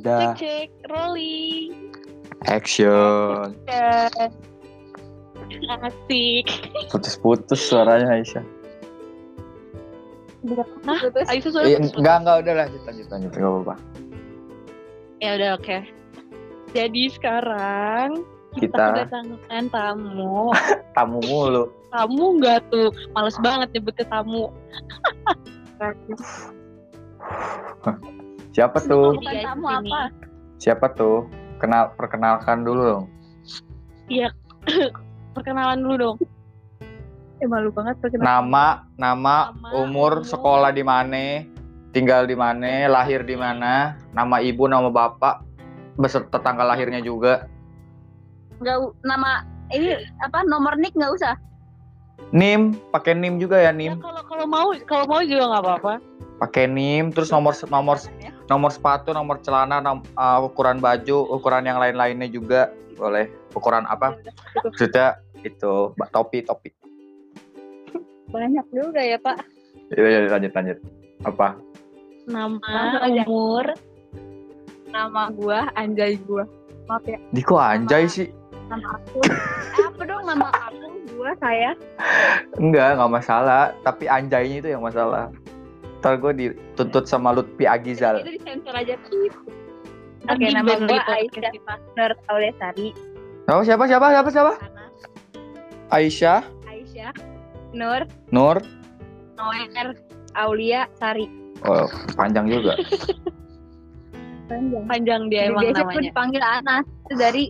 udah. Cek cek, rolling. Action. Asik. Putus-putus suaranya Aisyah. Hah? Aisyah suara putus. enggak, enggak udah lanjut lanjut lanjut enggak apa-apa. Ya udah oke. Jadi sekarang kita, Kita- kedatangan tamu. Tamu mulu. Tamu nggak tuh? Males banget nyebutnya tamu. Siapa tuh? Tamu tamu apa? apa? Siapa tuh? Kenal perkenalkan dulu dong. Perkenalan dulu dong. Eh malu banget perkenalan. Nama, nama, Nama, umur, umur. sekolah di mana, tinggal di mana, lahir di mana, nama ibu, nama bapak, beserta tanggal lahirnya juga. Nggak u- nama ini apa nomor nick nggak usah. NIM, pakai NIM juga ya Ya, NIM. kalau kalau mau kalau mau juga nggak apa-apa. Pakai NIM, terus nomor nomor Ya. Nomor sepatu, nomor celana, nom- uh, ukuran baju, ukuran yang lain-lainnya juga boleh. Ukuran apa? Sudah itu, Mbak, topi, topi. Banyak juga ya Pak. Iya, iya, lanjut, lanjut. Apa? Nama, umur, Nama gua Anjay gua. Maaf ya. Diko anjay sih. Nama aku. Eh, apa dong nama aku gua saya. Enggak, enggak masalah. Tapi anjaynya itu yang masalah. Ntar gue dituntut sama Lutfi Agizal. Itu disensor aja Oke, Oke, nama di gua podcast Aisyah Nur Aulesari. Oh, siapa, siapa, siapa, siapa? Aisyah, Aisyah Nur Nur. Noer Aulia Sari. Oh, panjang juga. Panjang. panjang dia emang Biasa pun namanya. dipanggil Anas itu dari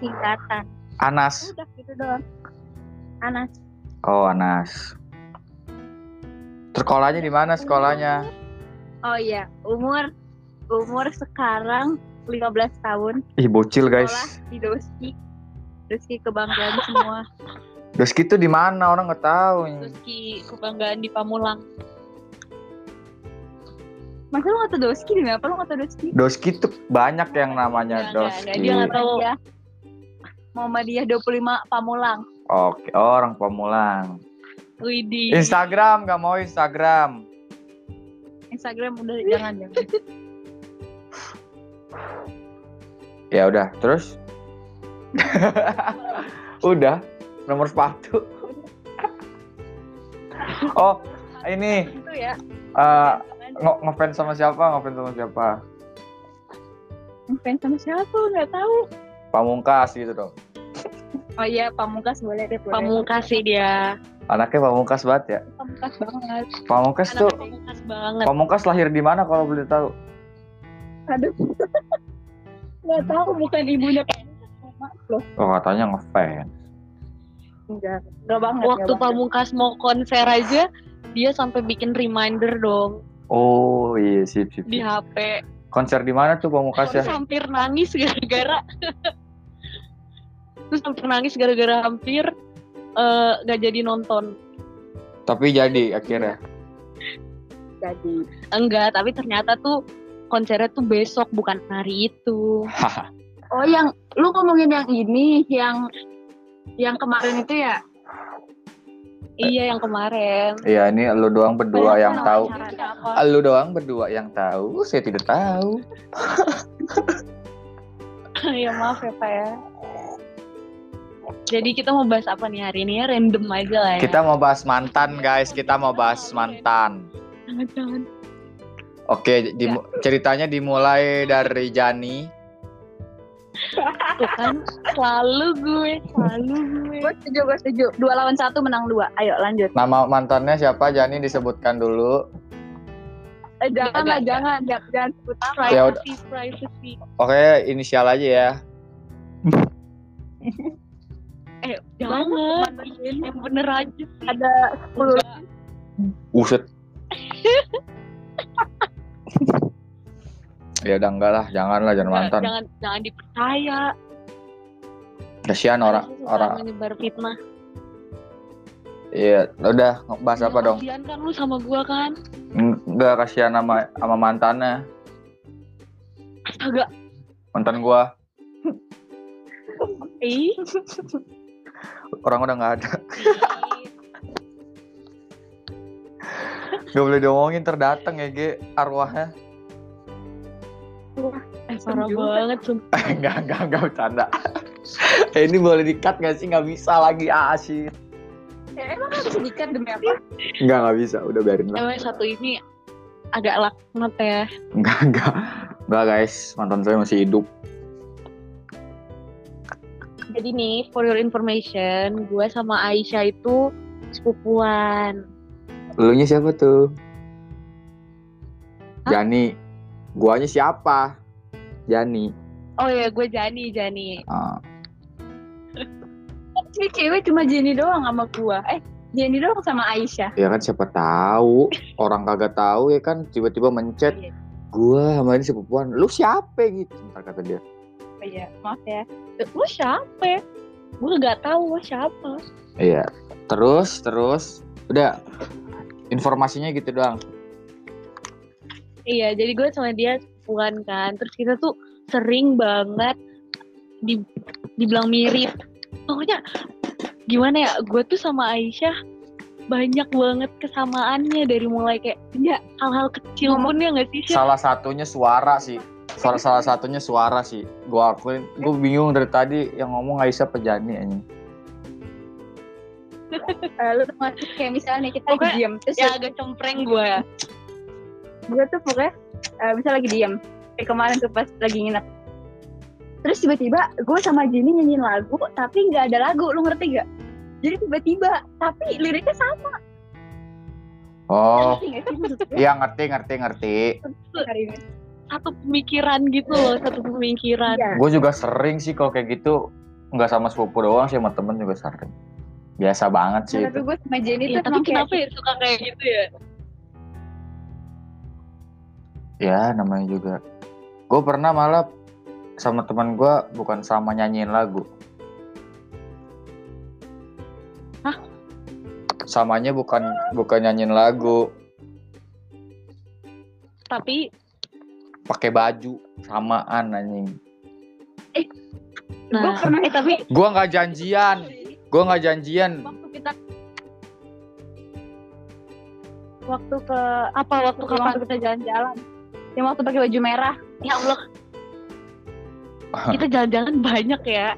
singkatan. Anas. Udah gitu doang. Anas. Oh, Anas. Sekolahnya di mana sekolahnya? Oh iya, umur umur sekarang 15 tahun, Ih, bocil, sekolah guys. di Doski. Doski kebanggaan semua. Doski itu di mana? Orang nggak tahu. Meski kebanggaan di Pamulang. Masa lu nggak tahu Doski demi apa lu nggak tahu Doski? Doski itu banyak yang namanya nggak, Doski. nggak, dia nggak tahu. Muhammadiyah. Muhammadiyah 25 Pamulang. Oke, oh, orang Pamulang. Widih. Instagram, nggak mau Instagram. Instagram udah jangan jangan. Ya udah, terus? udah, nomor sepatu. oh, ini Itu ya. eh, nge- ngefans sama siapa? Ngefans sama siapa? Ngefans sama siapa nggak tahu. Pamungkas gitu dong. Oh iya, Pamungkas boleh deh. boleh. Pamungkas sih dia. Anaknya pamungkas banget ya. Pamungkas banget. Pamungkas tuh, Anak pamungkas banget. pamungkas lahir di mana kalau boleh tahu? Aduh. Nggak tahu bukan ibunya Pamungkas. Loh. Oh katanya ngefans. Enggak. Enggak banget. Waktu nggak banget. pamungkas mau konser aja, dia sampai bikin reminder dong Oh iya sip sip. di. HP. Konser di mana tuh pamungkas ya? Hampir nangis gara-gara terus hampir nangis gara-gara hampir eh, nggak jadi nonton Tapi jadi akhirnya. Jadi. enggak tapi ternyata tuh konsernya tuh besok bukan hari itu Oh yang lu ngomongin yang ini yang yang kemarin itu ya? iya yang kemarin Iya ini lu doang berdua Banyak yang tahu. apa? Lu doang berdua yang tahu. Saya tidak tahu. ya maaf ya pak ya jadi kita mau bahas apa nih hari ini ya random aja lah ya Kita mau bahas mantan guys. Kita mau bahas mantan. jangan-jangan Oke, dimu- ceritanya dimulai dari Jani. tuh kan selalu gue selalu gue Gue setuju, gue setuju. Dua lawan satu menang dua. Ayo lanjut. Nama mantannya siapa? Jani disebutkan dulu. Eh, jangan lah, jangan, jangan, jangan sebut nama. Ya privacy privacy Oke, inisial aja ya. eh jangan yang bener aja sih Ada sepuluh. Uset. ya udah enggak lah, jangan lah, jangan mantan. jangan jangan dipercaya Kasihan orang orang. menyebar fitnah Iya, udah bahas apa Ya, dong? kasihan kan lu sama gua kan Enggak kasihan sama sama mantannya. astaga Mantan gua ih orang udah nggak ada. Gak boleh diomongin terdatang ya, Ge, arwahnya. eh Parah banget sumpah. enggak, enggak, enggak bercanda. eh, ini boleh di-cut gak sih? Nggak bisa lagi asyik. Ya, emang harus dikat demi apa? Enggak, nggak bisa. Udah biarin lah. Emang satu ini agak laknat ya. Enggak, enggak. Enggak guys, mantan saya masih hidup. Jadi nih, for your information, gue sama Aisyah itu sepupuan. Lu nya siapa tuh? Hah? Jani. Guanya siapa? Jani. Oh ya, gue Jani, Jani. Ah, Ini cewek cuma Jenny doang sama gua. Eh, Jenny doang sama Aisyah. ya kan siapa tahu orang kagak tahu ya kan tiba-tiba mencet Iya. gua sama ini sepupuan lu siapa gitu ntar kata dia Oh iya, maaf ya. Lu siapa? Gue gak tahu lo siapa. iya terus terus udah informasinya gitu doang Iya, jadi gue sama dia sepupuan kan. Terus kita tuh sering banget di dibilang mirip. Pokoknya gimana ya? Gue tuh sama Aisyah banyak banget kesamaannya dari mulai kayak ya hal-hal kecil pun ya nggak sih Syah? salah satunya suara sih salah salah satunya suara sih. Gua akuin gua bingung dari tadi yang ngomong Aisyah pejani anjing. Eh, lu tuh ngerti kayak misalnya nih kita lagi diem terus Ya agak cempreng gue. gue tuh pokoknya eh, misalnya lagi diem kayak kemarin tuh pas lagi nginep. Terus tiba-tiba gue sama Jenny nyanyiin lagu tapi nggak ada lagu lu ngerti gak jadi tiba-tiba tapi liriknya sama. Oh. Gue iya ngerti ngerti ngerti. Hari ini Satu pemikiran gitu loh, satu pemikiran. Iya. gue juga sering sih kalau kayak gitu nggak sama sepupu doang sih sama temen juga sering biasa banget sih Nah, tapi gue sama Jenny tuh tapi emang kayak kenapa ya suka kayak gitu ya? ya namanya juga gue pernah malah sama teman gue bukan sama nyanyiin lagu Hah? samanya bukan bukan nyanyiin lagu Tapi pakai baju samaan anjing. Gue nah, pernah eh tapi gue nggak janjian. Gue nggak janjian. Waktu kita waktu ke apa waktu waktu kapan? kita jalan-jalan. Yang waktu pakai baju merah. Ya Allah. Kita jalan-jalan banyak ya.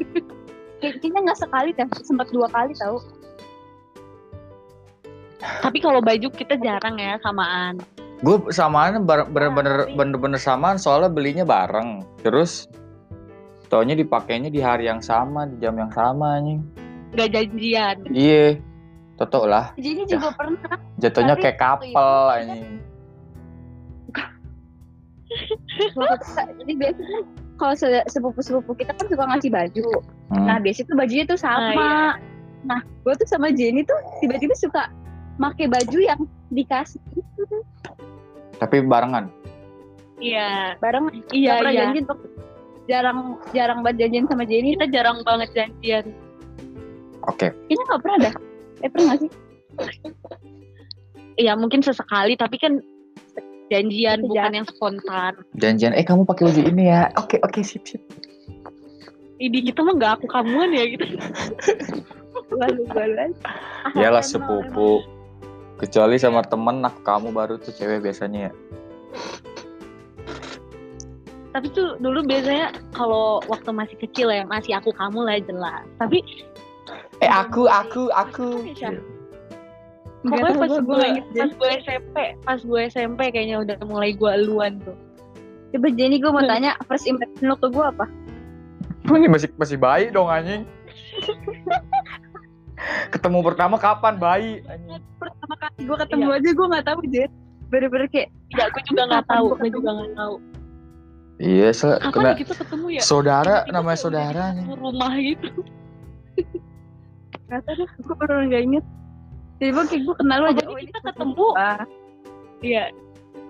Kayaknya nggak sekali kan sempat dua kali tau. Tapi kalau baju kita jarang ya samaan gue samaan bar- bener-bener bener-bener samaan soalnya belinya bareng. Terus taunya dipakainya di hari yang sama di jam yang sama anjing. Nggak janjian. Iya Toto lah. Jenny juga pernah. jatuhnya Tapi- kayak couple kita- jadi biasanya kalau se- sepupu-sepupu kita kan suka ngasih baju. Hmm. Nah biasanya tuh bajunya tuh sama. Nah gue tuh sama Jenny tuh tiba-tiba suka pakai baju yang dikasih tapi barengan iya bareng. iya iya janjian tuh. Jarang jarang banget janjian sama Jenny. kita jarang banget janjian oke Kayaknya nggak pernah dah. Eh pernah nggak sih? Iya mungkin sesekali tapi kan janjian Itu bukan yang spontan janjian eh kamu pakai baju ini ya oke oke sip sip ini kita mah nggak aku kamuan ya gitu Lalu balas. iyalah sepupu kecuali sama temen aku kamu baru tuh cewek biasanya ya. Tapi tuh dulu biasanya kalau waktu masih kecil ya masih aku kamu lah jelas. Tapi eh aku aku aku. Pokoknya pas gue pas gue SMP pas gue SMP kayaknya udah mulai gue eluan tuh. Coba Jenny gue mau tanya first impression lo ke gue apa? ini masih masih bayi dong anjing. Ketemu pertama kapan bayi anjing gue ketemu aja gue nggak tahu Jen. Bener-bener kayak Enggak, gue juga nggak tahu gue juga nggak tahu iya se kapan kena kita ketemu ya saudara Kita namanya saudara nih rumah gitu nggak tahu gue bener nggak inget. Tiba kayak gue kenal aja. Oh, kita ketemu. Iya.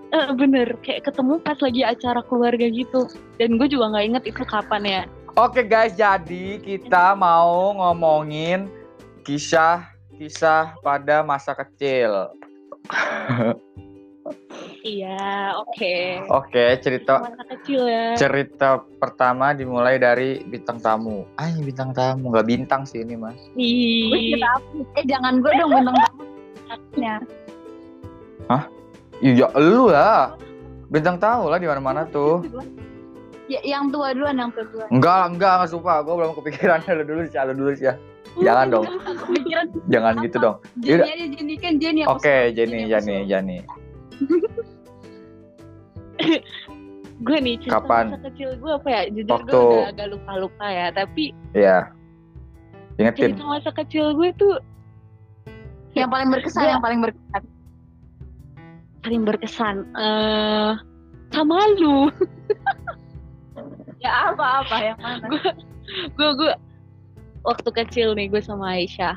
Eh, bener, kayak ketemu pas lagi acara keluarga gitu. Dan gue juga nggak inget itu kapan ya. Oke guys, jadi kita mau ngomongin kisah kisah pada masa kecil. Iya, oke. Oke, cerita Masa kecil ya. cerita pertama dimulai dari bintang tamu. Ah, bintang tamu, nggak bintang sih ini mas. Apa? Eh jangan gue dong bintang tamu. Ya. Iya, lu lah. Bintang tamu lah di mana-mana tuh. Ya, yang tua duluan, yang tua duluan. Enggak, enggak, enggak sumpah. Gue belum kepikiran lu dulu sih, lu dulu sih ya. Jangan dong. Jangan gitu dong. Jenny aja Jenny kan Jenny Oke, usul. Jenny, Jenny. Jenny. gue nih cerita Kapan? masa kecil gue apa ya jujur gue Waktu- udah agak lupa lupa ya tapi Iya. Ingetin. cerita masa kecil gue tuh Yang paling berkesan, Gua- yang paling berkesan. paling berkesan eh sama lu Ya apa-apa, yang mana? gue gue waktu kecil nih gue sama Aisyah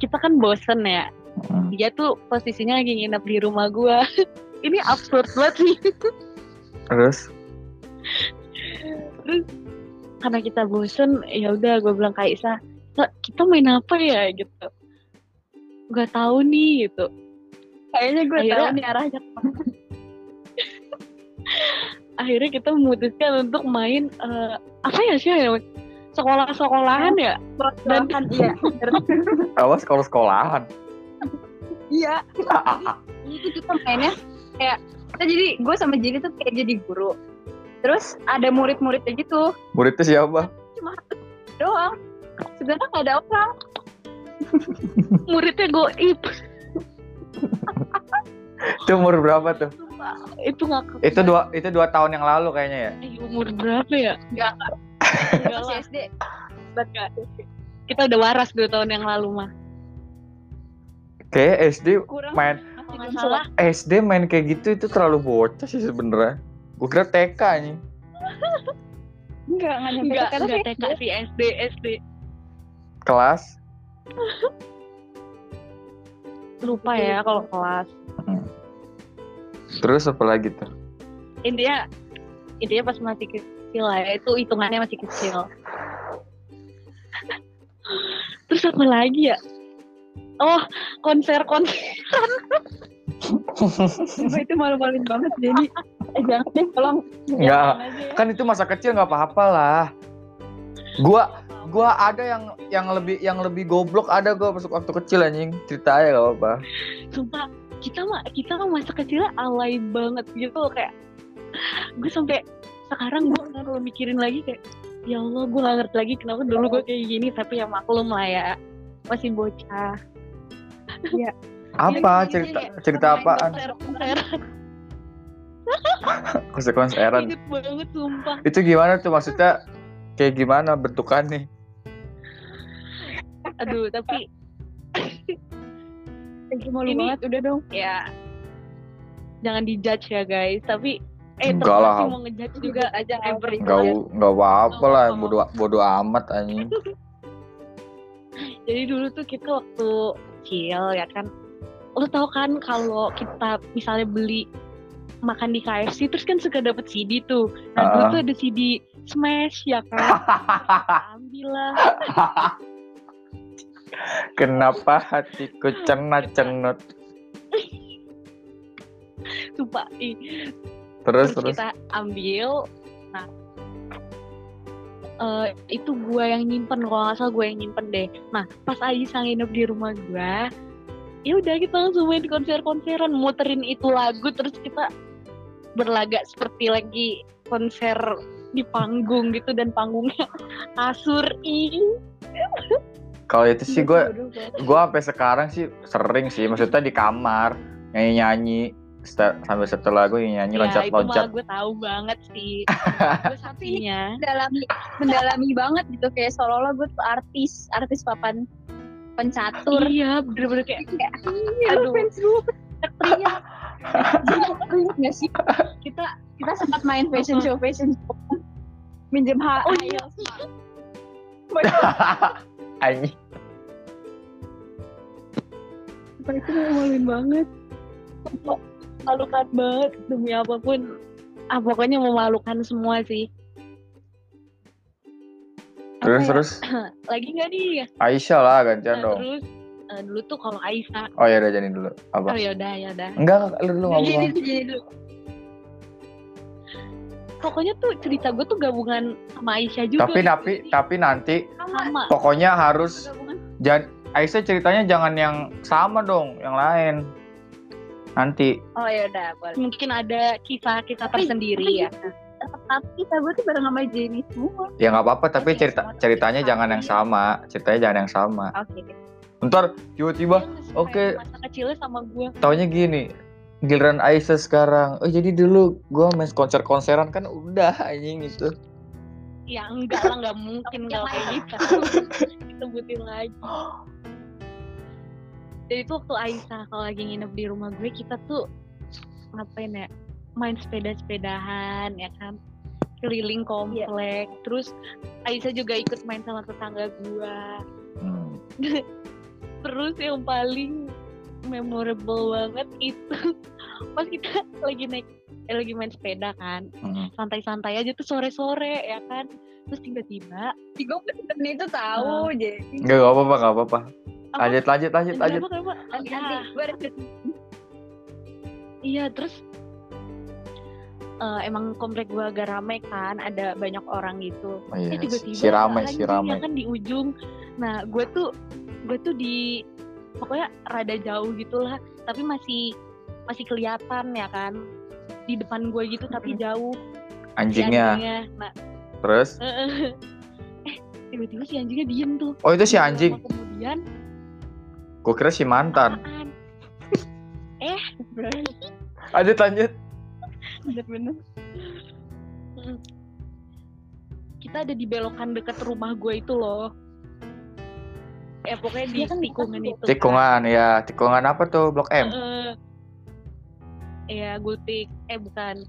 kita kan bosen ya Hmm. dia tuh posisinya lagi nginep di rumah gue ini absurd banget sih Terus? terus karena kita bosen ya udah gue bilang ke Aisyah "Sa, kita main apa ya gitu nggak tahu nih gitu Kayaknya gue tahu nih arahnya. akhirnya kita memutuskan untuk main eh, apa ya sih? Sekolah-sekolahan ya Dan kan iya. Apa sekolah-sekolahan? Iya. itu kita mainnya kayak kita jadi gue sama Jenny tuh kayak jadi guru. Terus ada murid-muridnya gitu. Muridnya siapa? Cuma satu doang. Sebenarnya nggak ada orang. muridnya goib Itu umur berapa tuh? Sumpah. itu nggak Itu dua itu dua tahun yang lalu kayaknya ya. Eh, umur berapa ya Nggak Enggak lah. SD. Enggak. kita udah waras dua tahun yang lalu mah Kayak SD Kurang. main kalau nggak salah SD main kayak gitu itu terlalu bocah sih sebenarnya. Gue kira TK nih. Enggak, nggak nyampe enggak TK. enggak sih SD SD Kelas. lupa ya kalau kelas Terus apa lagi tuh? intinya intinya pas masih kecil lah ya itu hitungannya masih kecil terus apa lagi ya oh konser konser Sumpah itu malu-maluin banget jadi eh jangan deh tolong Enggak. aja ya. Kan itu masa kecil nggak apa-apa lah. Gua gua ada yang yang lebih yang lebih goblok ada gua pas waktu kecil anjing. Cerita aja gak apa-apa. sumpah kita mah kita kan masa kecilnya alay banget gitu kayak gue sampai sekarang gue kalau mikirin lagi kayak ya Allah gue gak ngerti lagi kenapa dulu gue kayak gini tapi ya maklum lah ya masih bocah Apa Iya, cerita iya, iya. cerita Main apaan? Konser-konseran. inget banget sumpah Itu gimana tuh maksudnya? Kayak gimana bentukannya? aduh tapi malu Ini- banget udah dong ya jangan dijudge ya guys tapi eh Enggak lah. mau ngejudge juga aja ever itu Gak ya. nggak apa-apa lah, bodo bodo amat anjing. jadi dulu tuh kita waktu kecil ya kan lo tau kan kalau kita misalnya beli makan di KFC terus kan suka dapet CD tuh nah dulu Ah. tuh ada CD Smash ya kan ambil lah Kenapa hatiku cenat-cenut? sumpah ih. Terus terus, terus. kita ambil. Nah eh, itu gua yang nyimpen. Kalau nggak salah gue yang nyimpen deh. Nah pas Aisyah nginep di rumah gua ya udah kita langsung main konser-konseran muterin itu lagu terus kita berlagak seperti lagi konser di panggung gitu dan panggungnya kasur ih. Kalau itu sih gue gue sampai sekarang sih sering sih. Maksudnya di kamar nyanyi nyanyi sambil setelah lagu nyanyi loncat ya itu mah loncat gue tahu banget sih. Gue sapinya mendalami mendalami banget gitu kayak seolah-olah gue tuh artis artis papan pencatur. Iya bener-bener kayak kayak Aduh. aduh. fans gue teriak jadi lu ingat nggak sih? Kita kita sempat main fashion show fashion show. Minjem ha Oh, iya. anjing. Sumpah itu maluin banget memalukan banget demi apa pun. Ah pokoknya memalukan semua sih. Terus ya? terus? Lagi nggak nih? Aisyah lah gantian Nah, dong. terus? Eh, dulu tuh kalau Aisyah. Oh ya udah jadi dulu. Apa? Oh yaudah yaudah enggak enggak, lu dulu jadi ngomong jadi dulu. Pokoknya tuh cerita gue tuh gabungan sama Aisyah juga tapi gitu tapi sih. tapi nanti sama. Pokoknya harus jangan Aisyah ceritanya jangan yang sama dong yang lain nanti oh ya udah boleh mungkin ada kisah-kisah Tapi- tersendiri ya tetap tapi kita gue tuh bareng sama Jenny semua Ya nggak apa-apa, tapi cerita ceritanya jangan yang sama. Ceritanya jangan yang sama. oke Ntar tiba-tiba, nge-spare oke. masa kecilnya sama gue taunya gini. Giliran Aisyah sekarang. Oh jadi dulu gua main konser-konseran kan udah anjing itu. ya enggak lah nggak mungkin kalau kayak gitu disebutin lagi jadi itu waktu Aisyah kalau lagi nginep di rumah gue kita tuh ngapain ya main sepeda-sepedahan ya kan keliling komplek terus Aisyah juga ikut main sama tetangga gua Hmm. terus yang paling memorable banget itu pas kita lagi naik eh, lagi main sepeda kan Hmm. santai-santai aja tuh sore-sore ya kan terus tiba-tiba gue pesen itu tahu jadi Enggak nggak apa-apa nggak apa-apa. Apa? Lanjut lanjut lanjut lanjut. Kenapa, kenapa? nanti Ya, nanti gue ada iya terus eh, emang komplek gua agak rame kan ada banyak orang gitu Oh, iya. eh tiba-tiba Si rame si rame. kan di ujung nah gue tuh gue tuh di pokoknya rada jauh gitulah tapi masih masih kelihatan ya kan di depan gue gitu tapi jauh si Anjingnya. anjingnya. nah Terus eh tiba-tiba si anjingnya diem tuh oh itu si anjing. kemudian Gua kira si mantan. apaan? Lanjut lanjut. bener-bener Mm. kita ada di belokan dekat rumah gue itu loh ya pokoknya di Iya kan, tikungan itu kan. Tikungan ya. Tikungan apa tuh? Blok M. Heeh. Iya, gultik. Eh, bukan.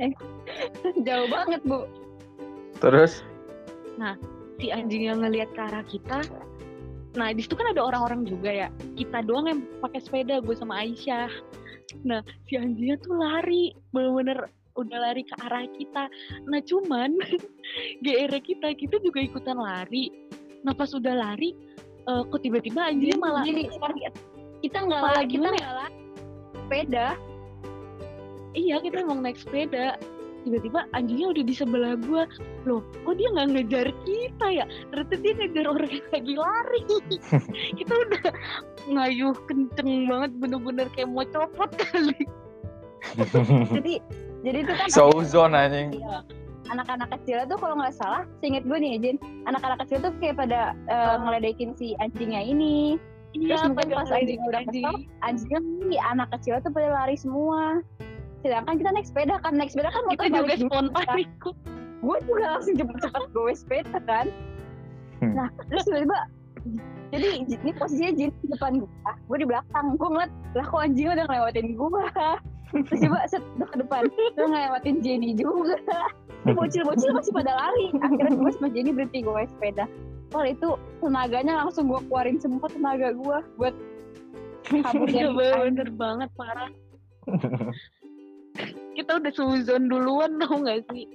jauh banget bu Terus Si anjing yang ngelihat ke arah kita. Nah, di situ kan ada orang-orang juga ya. Kita doang yang pakai sepeda, gue sama Aisyah. Nah, si anjingnya tuh lari. Bener-bener udah lari ke arah kita. Nah, cuman GR kita, kita juga ikutan lari. Nah, pas udah lari, eh, kok tiba-tiba anjingnya malah gini kita nggak lah kita nggak lah sepeda iya kita emang naik sepeda tiba-tiba anjingnya udah di sebelah gua loh kok dia nggak ngejar kita ya ternyata dia ngejar orang yang lagi lari kita udah ngayuh kenceng banget bener-bener kayak mau copot kali jadi jadi itu kan Sozone anjing. Iya. anak-anak kecil tuh kalau nggak salah seinget gue nih Jin anak-anak kecil tuh kayak pada eh, ngeledekin si anjingnya ini iya Terus mungkin pas anjing udah anjing. anjingnya nih anak kecil tuh pada lari semua sedangkan kita naik sepeda kan naik sepeda kan kita motor juga balik dulu, spontan kan. ikut gue juga langsung cepet-cepet gue sepeda kan. Hmm. nah terus tiba-tiba jadi ini posisinya Jin di depan gue gue di belakang. Gue ngeliat lah kok anjingnya udah ngelewatin gue terus coba set ke depan terus ngelewatin Jenny juga. Bocil-bocil masih pada lari. Akhirnya gue sama Jenny berhenti gue sepeda. Wah itu tenaganya langsung gue keluarin semua tenaga gue buat kabur Iya dari bener banget parah kita udah suzon duluan tau gak sih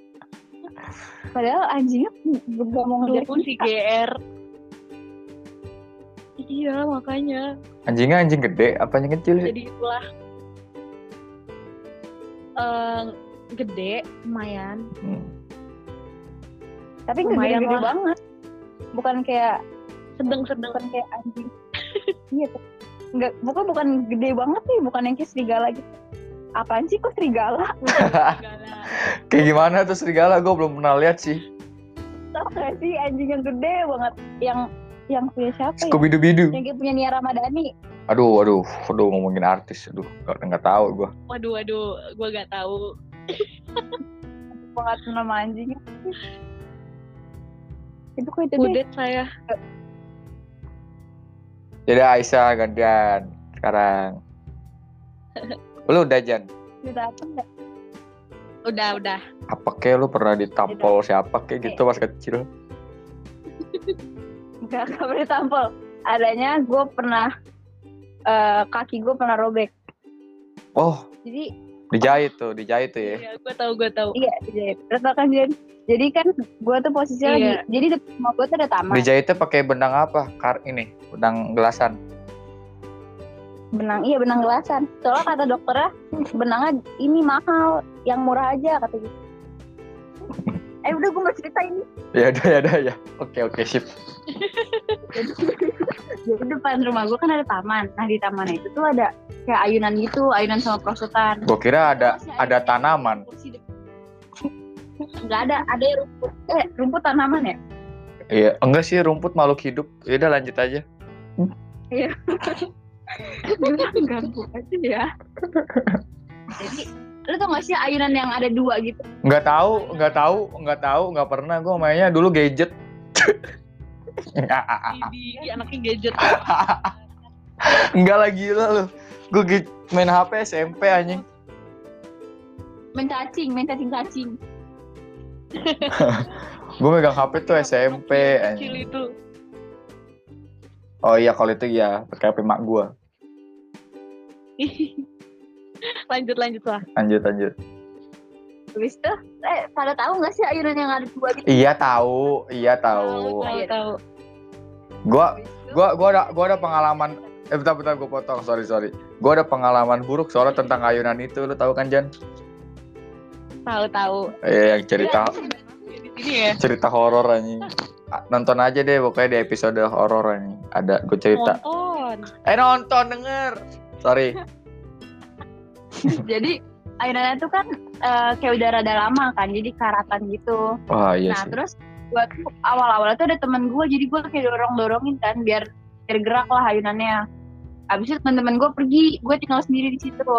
Padahal anjingnya gak mau ngejar Dulu si GR iya makanya Anjingnya anjing gede apa anjing kecil sih? jadi itulah eh gede lumayan Hmm. Tapi Lumayan gede-gede lah. banget. Bukan kayak sedang-sedang bukan kayak anjing. iya tuh. Nggak, bukan bukan gede banget nih, bukan yang kayak serigala gitu. Apaan sih kok serigala? Kayak gimana tuh serigala? Gue belum pernah lihat sih. Tau gak sih anjing yang gede banget? Yang yang punya siapa ya? Scooby Doo Bidu. Yang punya Nia Ramadhani. Aduh, aduh, aduh ngomongin artis. Aduh, nggak nggak tahu gue. waduh waduh gue gak tahu Gue nggak tahu nama anjingnya. Itu kok itu deh. udah saya Jadi Aisyah gantian sekarang. Lu udah Jan? Cerita apa enggak? udah udah Apa kek lu pernah ditampol siapa kek gitu pas kecil? Enggak, enggak pernah tampol. Adanya gue pernah eh, kaki gue pernah robek. Oh, Jadi dijahit tuh, dijahit tuh ya. iya gue tahu gue tahu Iya, dijahit. Terus kan Jen. Jadi kan gue tuh posisinya Iya. lagi. Jadi depan rumah gue tuh ada taman. Dijahitnya pakai benang apa? Kar ini, benang gelasan. Benang, iya benang gelasan. Soalnya kata dokternya benangnya ini mahal, yang murah aja kata gitu. eh udah gue mau cerita ini. Ya udah, ya udah, ya. Oke, oke, sip. Jadi depan rumah gue kan ada taman. Nah di taman itu tuh ada kayak ayunan gitu, ayunan sama prosotan. Gue kira ada Terus ada tanaman. nggak ada ada rumput eh rumput tanaman ya Iya, enggak sih rumput makhluk hidup. Ya udah lanjut aja. ganggu aja ya jadi lu tau gak sih ayunan yang ada dua gitu Nggak tahu, nggak tahu, nggak tahu, nggak pernah. Gue mainnya dulu gadget. di anaknya gadget Enggak lagi lah lu. Gue main HP SMP anjing. main cacing main cacing cacing Gue megang HP tuh SMP kecil itu Oh iya kalau itu ya pakai HP mak gue. lanjut lanjut lah Lanjut lanjut. habis itu eh pada tahu gak sih ayunan yang ada dua gitu? Iya tahu, iya tahu. tahu tahu Gua Habis itu, gua gua ada gua ada pengalaman eh bentar bentar gue potong sorry sorry. Gue ada pengalaman buruk soalnya tentang ayunan itu lu tahu kan Jan? Tahu tahu. Eh yang cerita di sini ya. cerita horor anjing nonton aja deh pokoknya di episode horor anjing ada gue cerita. Nonton. Eh nonton denger. Sorry. Jadi ayunannya tuh kan eh, kayak udah rada lama kan jadi karatan gitu. Wah iya nah sih. terus gua tuh awal-awalnya tuh ada temen gue jadi gue kayak dorong-dorongin kan biar biar gerak lah ayunannya. Abis itu teman-teman gue pergi gue tinggal sendiri di situ.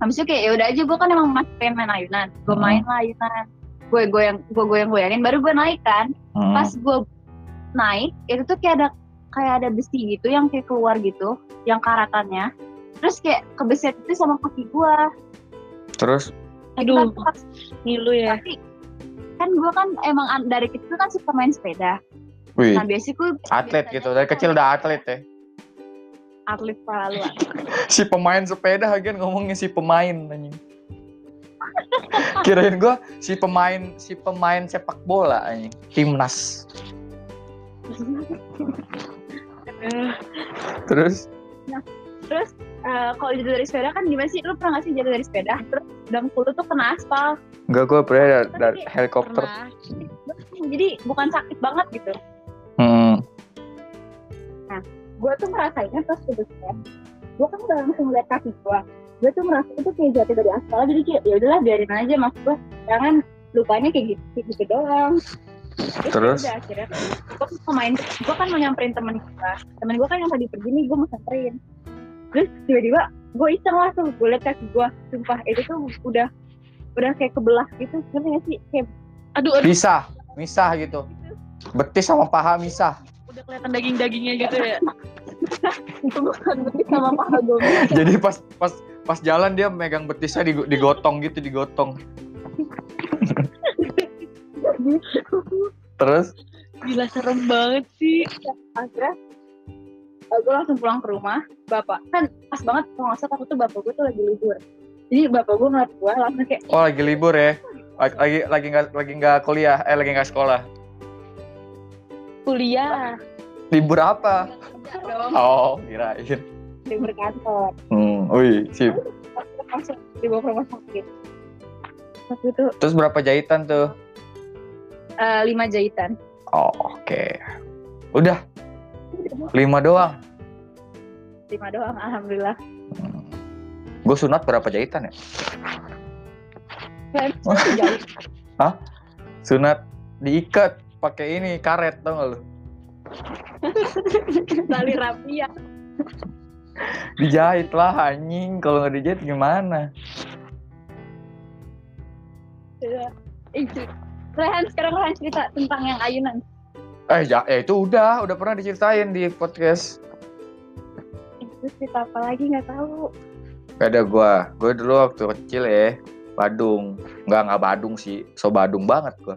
Habis itu kayak ya udah aja gue kan emang masih pengen main ayunan. Gue Hmm. main lah ayunan gue goyang gue goyang goyangin baru gue naik kan. Hmm. pas gue naik itu tuh kayak ada kayak ada besi gitu yang kayak keluar gitu yang karatannya terus kayak kebeset itu sama kaki gue. Terus? Aduh. Ngilu ya. tapi kan gue kan emang an- dari kecil kan suka main sepeda. Wih nah biasanya gue atlet gitu. Dari kecil udah atlet ya? Atlet para lu si pemain sepeda aja ngomongnya si pemain anjing kirain gua si pemain si pemain sepak bola anjing. Timnas. Terus? Terus eh, kalau jatuh dari sepeda kan gimana sih? Lu pernah gak sih jatuh dari sepeda? Terus dengkul lu tuh kena aspal. Enggak gua pernah dari, dari helikopter. Pernah. Jadi bukan sakit banget gitu. Hmm. gue tuh merasainnya pas gue besar gue kan udah langsung lihat kaki gue gue tuh merasa itu kayak jatuh dari aspal jadi kayak ya udahlah biarin aja mas gue jangan lukanya kayak gitu kayak gitu doang. Terus? udah, akhirnya gue mau main gue kan mau nyamperin temen gue temen gue kan yang tadi pergi nih gue mau samperin terus tiba-tiba gue iseng lah tuh gue liat kaki gue sumpah itu tuh udah udah kayak kebelah gitu ngerti gak sih? Kayak aduh aduh. Misah misah gitu. Betis sama paha misah. Udah kelihatan daging dagingnya gitu ya. Itu bukan betis sama paha gue jadi pas pas pas jalan dia megang betisnya dig- digotong gitu digotong. Terus? Gila serem banget sih. Akhirnya gue langsung pulang ke rumah. Bapak kan pas banget kalau nggak salah waktu itu bapak gue tuh lagi libur. Jadi bapak gue ngeliat gue langsung kayak oh lagi libur ya? Lagi lagi lagi nggak lagi nggak kuliah? Eh lagi nggak sekolah? Kuliah. Libur apa? "Enggak dong. Oh kirain. Libur kantor. Hmm wih sip. Terus langsung dibawa ke rumah sakit. Waktu itu terus berapa jahitan tuh? Eh, lima jahitan. Oh oke. Udah. Lima doang? Lima doang alhamdulillah. Hmm. gue sunat berapa jahitan ya? Jahit. Sunat diikat pakai ini karet tau gak lu? Tali rapi ya dijahit lah anjing. Kalau nggak dijahit gimana? Itu Rehan sekarang Rehan cerita tentang yang ayunan eh ya, ya itu udah. Udah pernah diceritain di podcast. Itu cerita apa lagi? Nggak tahu. Gak ada gua. Gua dulu waktu kecil ya, Badung. Nggak nggak Badung sih, so Badung banget gua.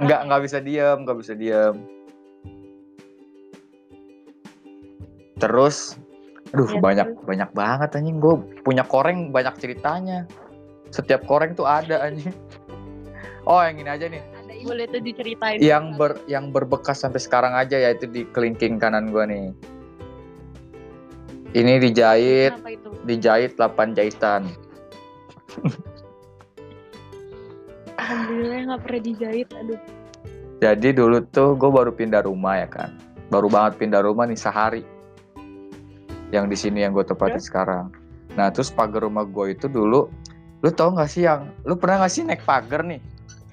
Nggak nggak bisa diem, nggak bisa diem. Terus, aduh Ya, banyak terus. banyak banget anjing. Gue punya koreng banyak ceritanya. Setiap koreng tuh ada anjing. Oh yang ini aja nih, ada boleh tuh diceritain yang ber yang berbekas sampai sekarang aja yaitu di kelingking kanan gua nih. Ini dijahit, itu dijahit 8 jahitan. alhamdulillah nggak pernah dijahit aduh Jadi dulu tuh gue baru pindah rumah ya kan. Baru banget pindah rumah nih sehari. Yang di sini yang gue tempatin sekarang. Nah terus pagar rumah gue itu dulu, lu tau gak sih yang, lu pernah gak sih naik pagar nih?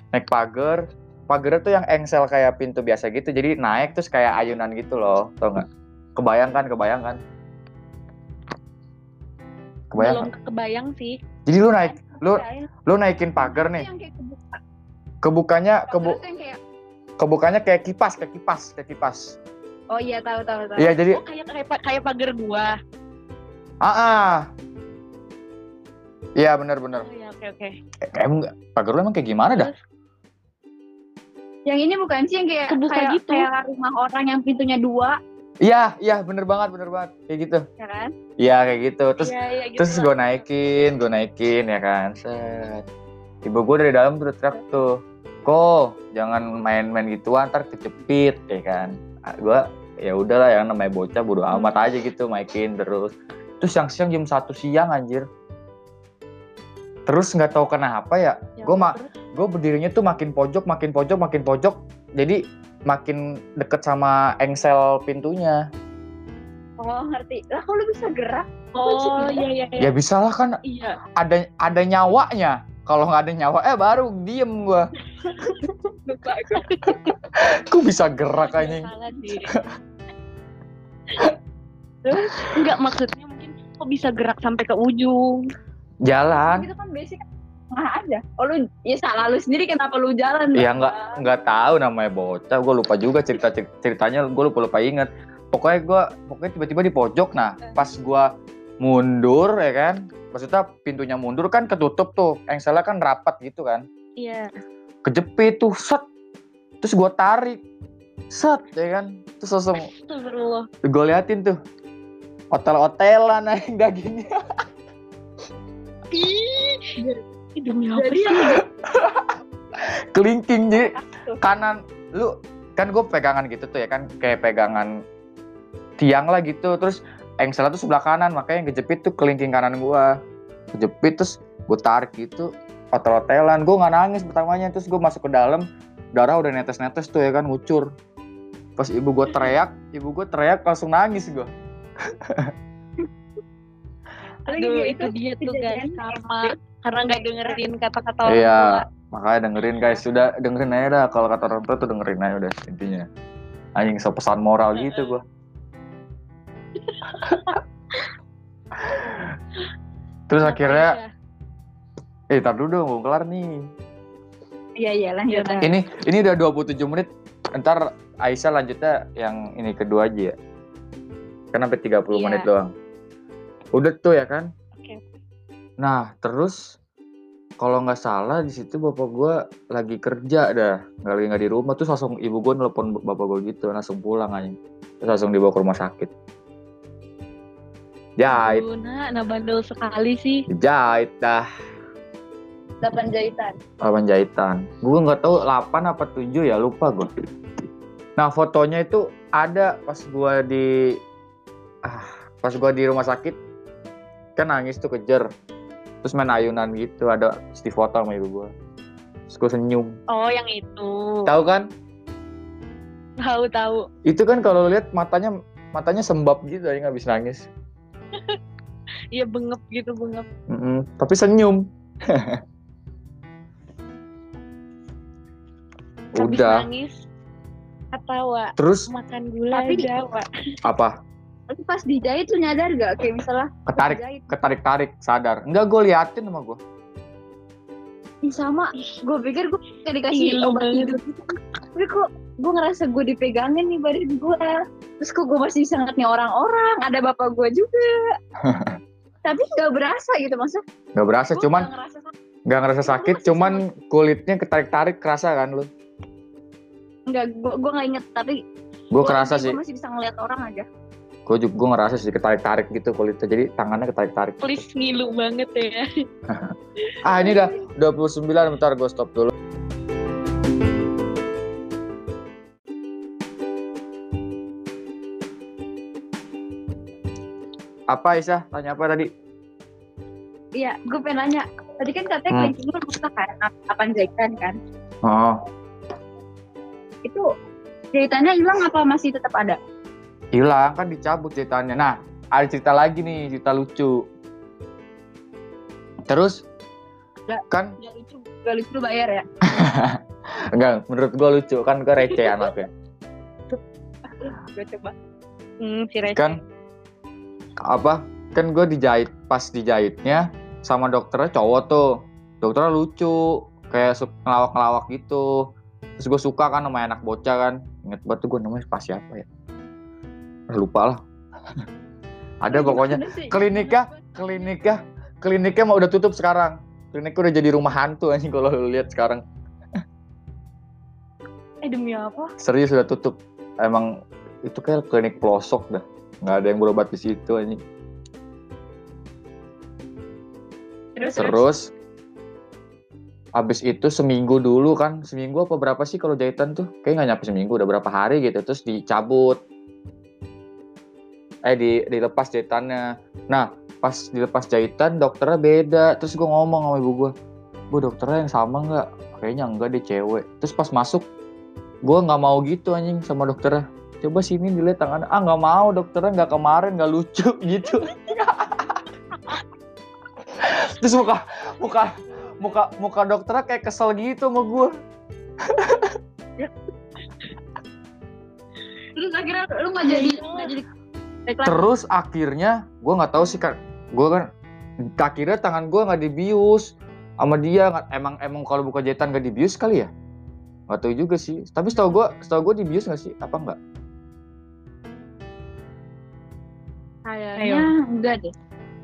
naik pagar pagar tuh yang engsel kayak pintu biasa gitu jadi naik terus kayak ayunan gitu loh tau nggak? Kebayangkan kebayangkan kebayang belum kebayang sih. Jadi lu naik lu lu naikin pagar nih. kebuka. kebukanya kebu kebukanya kayak kipas kayak kipas kayak kipas Oh iya tahu tahu tahu. iya jadi oh kayak kayak kayak pagar gua. Ah ah iya benar benar. Oh ya oke oke. Eh, emang nggak- pagar lu emang kayak gimana dah? Terus, Yang ini bukan sih yang kayak Kebuka kayak, gitu. kayak rumah orang yang pintunya dua, iya iya bener banget bener banget. Kayak gitu. Ya kan? iya kayak gitu. Terus iya, iya, gitu terus gue naikin gue naikin ya kan? Set. Ibu gue dari dalam tuh teriak tuh. Kok jangan main-main gituan ntar kejepit ya kan? Gue ya udahlah ya namanya bocah bodo amat aja gitu naikin terus. Terus siang-siang jam satu siang anjir. Terus nggak tahu kenapa ya Ya, gue mak gue berdirinya tuh makin pojok makin pojok makin pojok. Jadi makin deket sama engsel pintunya. Oh ngerti. Lah kalau bisa gerak, oh iya iya ya iya bisa lah kan iya. ada ada nyawanya. Kalau nggak ada nyawa eh baru diem gua. Lupa gue. kok bisa gerak Iya, anjing? salah sih terus enggak maksudnya mungkin kok bisa gerak sampai ke ujung? Jalan. Itu kan basic. Tengah aja. Oh lu ya salah lu sendiri kenapa lu jalan? ya Bang? nggak nggak tahu namanya bocah. Gue lupa juga cerita ceritanya gue lupa lupa inget pokoknya gue pokoknya tiba-tiba di pojok. Nah pas gue mundur ya kan? Maksudnya pintunya mundur kan ketutup tuh. Engselnya kan rapat gitu kan? Iya. Kejepit tuh set. Terus gue tarik set ya kan? Terus langsung Astagfirullah. gue liatin tuh. Hotel-hotelan anjing dagingnya. Ih, Ih, demi apa Jadi sih? yang kelingking jadi kanan lu kan gue pegangan gitu tuh ya kan? Kayak pegangan tiang lah gitu. Terus engselnya tuh sebelah kanan makanya yang kejepit tuh kelingking kanan gue kejepit terus gue tarik gitu hotel-hotelan gue nggak nangis pertamanya. Terus gue masuk ke dalam darah udah netes-netes tuh ya kan? Ngucur pas ibu gue teriak ibu gue teriak langsung nangis gue Aduh, kayak itu dia tuh guys karma karena nggak dengerin kata-kata orang Iya. tua. makanya dengerin guys sudah dengerin aja dah kalau kata orang tua tuh dengerin aja udah intinya anjing so pesan moral gitu gue terus Apa akhirnya aja? eh tar dulu dong belum kelar nih Iya iya lanjut. Iya, lanjut. ini ini udah 27 menit ntar Aisyah lanjutnya yang ini kedua aja ya? Kan sampai 30 Iya. menit doang. Udah tuh ya kan? Oke. nah terus kalau nggak salah di situ bapak gue lagi kerja dah. Nggak lagi nggak di rumah. Terus langsung ibu gue nelpon bapak gue gitu. Langsung pulang aja terus langsung dibawa ke rumah sakit. Jahit. Aduh, nah, nah bandel sekali sih. jahit dah. Delapan jahitan. lapan jahitan. Gue nggak tahu 8 apa 7 ya lupa gue nah fotonya itu ada pas gue di ah, pas gue di rumah sakit. Kan nangis tuh kejer. Terus main ayunan gitu ada di foto sama ibu gue terus gue senyum. Oh, yang itu. tahu kan? Tahu tahu. itu kan kalau lihat matanya matanya sembab gitu aja nggak bisa nangis. Iya bengep gitu bengep. Mm-mm, tapi senyum. Udah. nangis ketawa terus makan gula Tapi di- Jawa. apa Tapi pas dijahit lu nyadar gak? Kayak misalnya ketarik dijahit. ketarik tarik sadar enggak gue liatin sama gue Ih, sama. Gue pikir gue kayak dikasih Gila obat banget. tidur gitu. Tapi kok gue ngerasa gue dipegangin nih badan gue. Terus kok gue masih nih orang-orang. Ada bapak gue juga. Tapi gak berasa gitu maksudnya. nggak berasa gua cuman nggak ngerasa sakit. ngerasa sakit cuman kulitnya ketarik tarik kerasa kan lu Enggak, gue gue nggak inget. Tapi gue gua- kerasa sih masih bisa ngeliat orang aja. gue juga gue ngerasa sih ketarik tarik gitu kulitnya jadi tangannya ketarik tarik Please ngilu banget ya. ah ini dah 29 bentar gue stop dulu apa Isa tanya apa tadi Iya, gue pengen nanya. Tadi kan katanya Hmm. kelingking lu rusak kan? Apaan jahitan kan? oh Itu jahitannya hilang apa masih tetap ada? hilang kan dicabut ceritanya nah ada cerita lagi nih cerita lucu terus kan Gak lucu, gak lucu lu bayar ya. enggak menurut gue lucu kan gue receh anaknya Gue coba. Hmm, si Receh. kan apa kan gue dijahit pas dijahitnya sama dokternya cowok tuh dokternya lucu kayak ngelawak-ngelawak gitu terus gue suka kan sama anak bocah kan. Inget banget tuh gue namanya pas siapa ya? Eh, lupa lah. Ada pokoknya. kliniknya kliniknya kliniknya mau udah tutup sekarang. Kliniknya udah jadi rumah hantu anjing kalau lu lihat sekarang. Eh demi apa? serius udah tutup. Emang itu kayak klinik pelosok dah. Nggak ada yang berobat di situ anjing. Terus, terus abis itu seminggu dulu kan seminggu apa berapa sih kalau jahitan tuh? Kayak nggak nyampe seminggu udah berapa hari gitu terus dicabut. Eh di dilepas jahitannya. Nah pas dilepas jahitan dokternya beda. Terus gue ngomong sama ibu gue bu dokternya yang sama nggak? Kayaknya enggak deh cewek. Terus pas masuk gue nggak mau gitu anjing sama dokternya. Coba sini dilihat tangan ah nggak mau dokternya nggak kemarin nggak lucu gitu. Terus muka muka muka muka dokternya kayak kesel gitu sama gue terus akhirnya lu gak jadi, gak jadi terus akhirnya gue nggak tahu sih kan gue kan akhirnya tangan gue nggak dibius sama dia. Nggak- emang emang kalau buka jahitan nggak dibius kali ya? Nggak tahu juga sih. Tapi setahu gue setahu gue dibius nggak sih? Apa enggak Kayaknya enggak deh.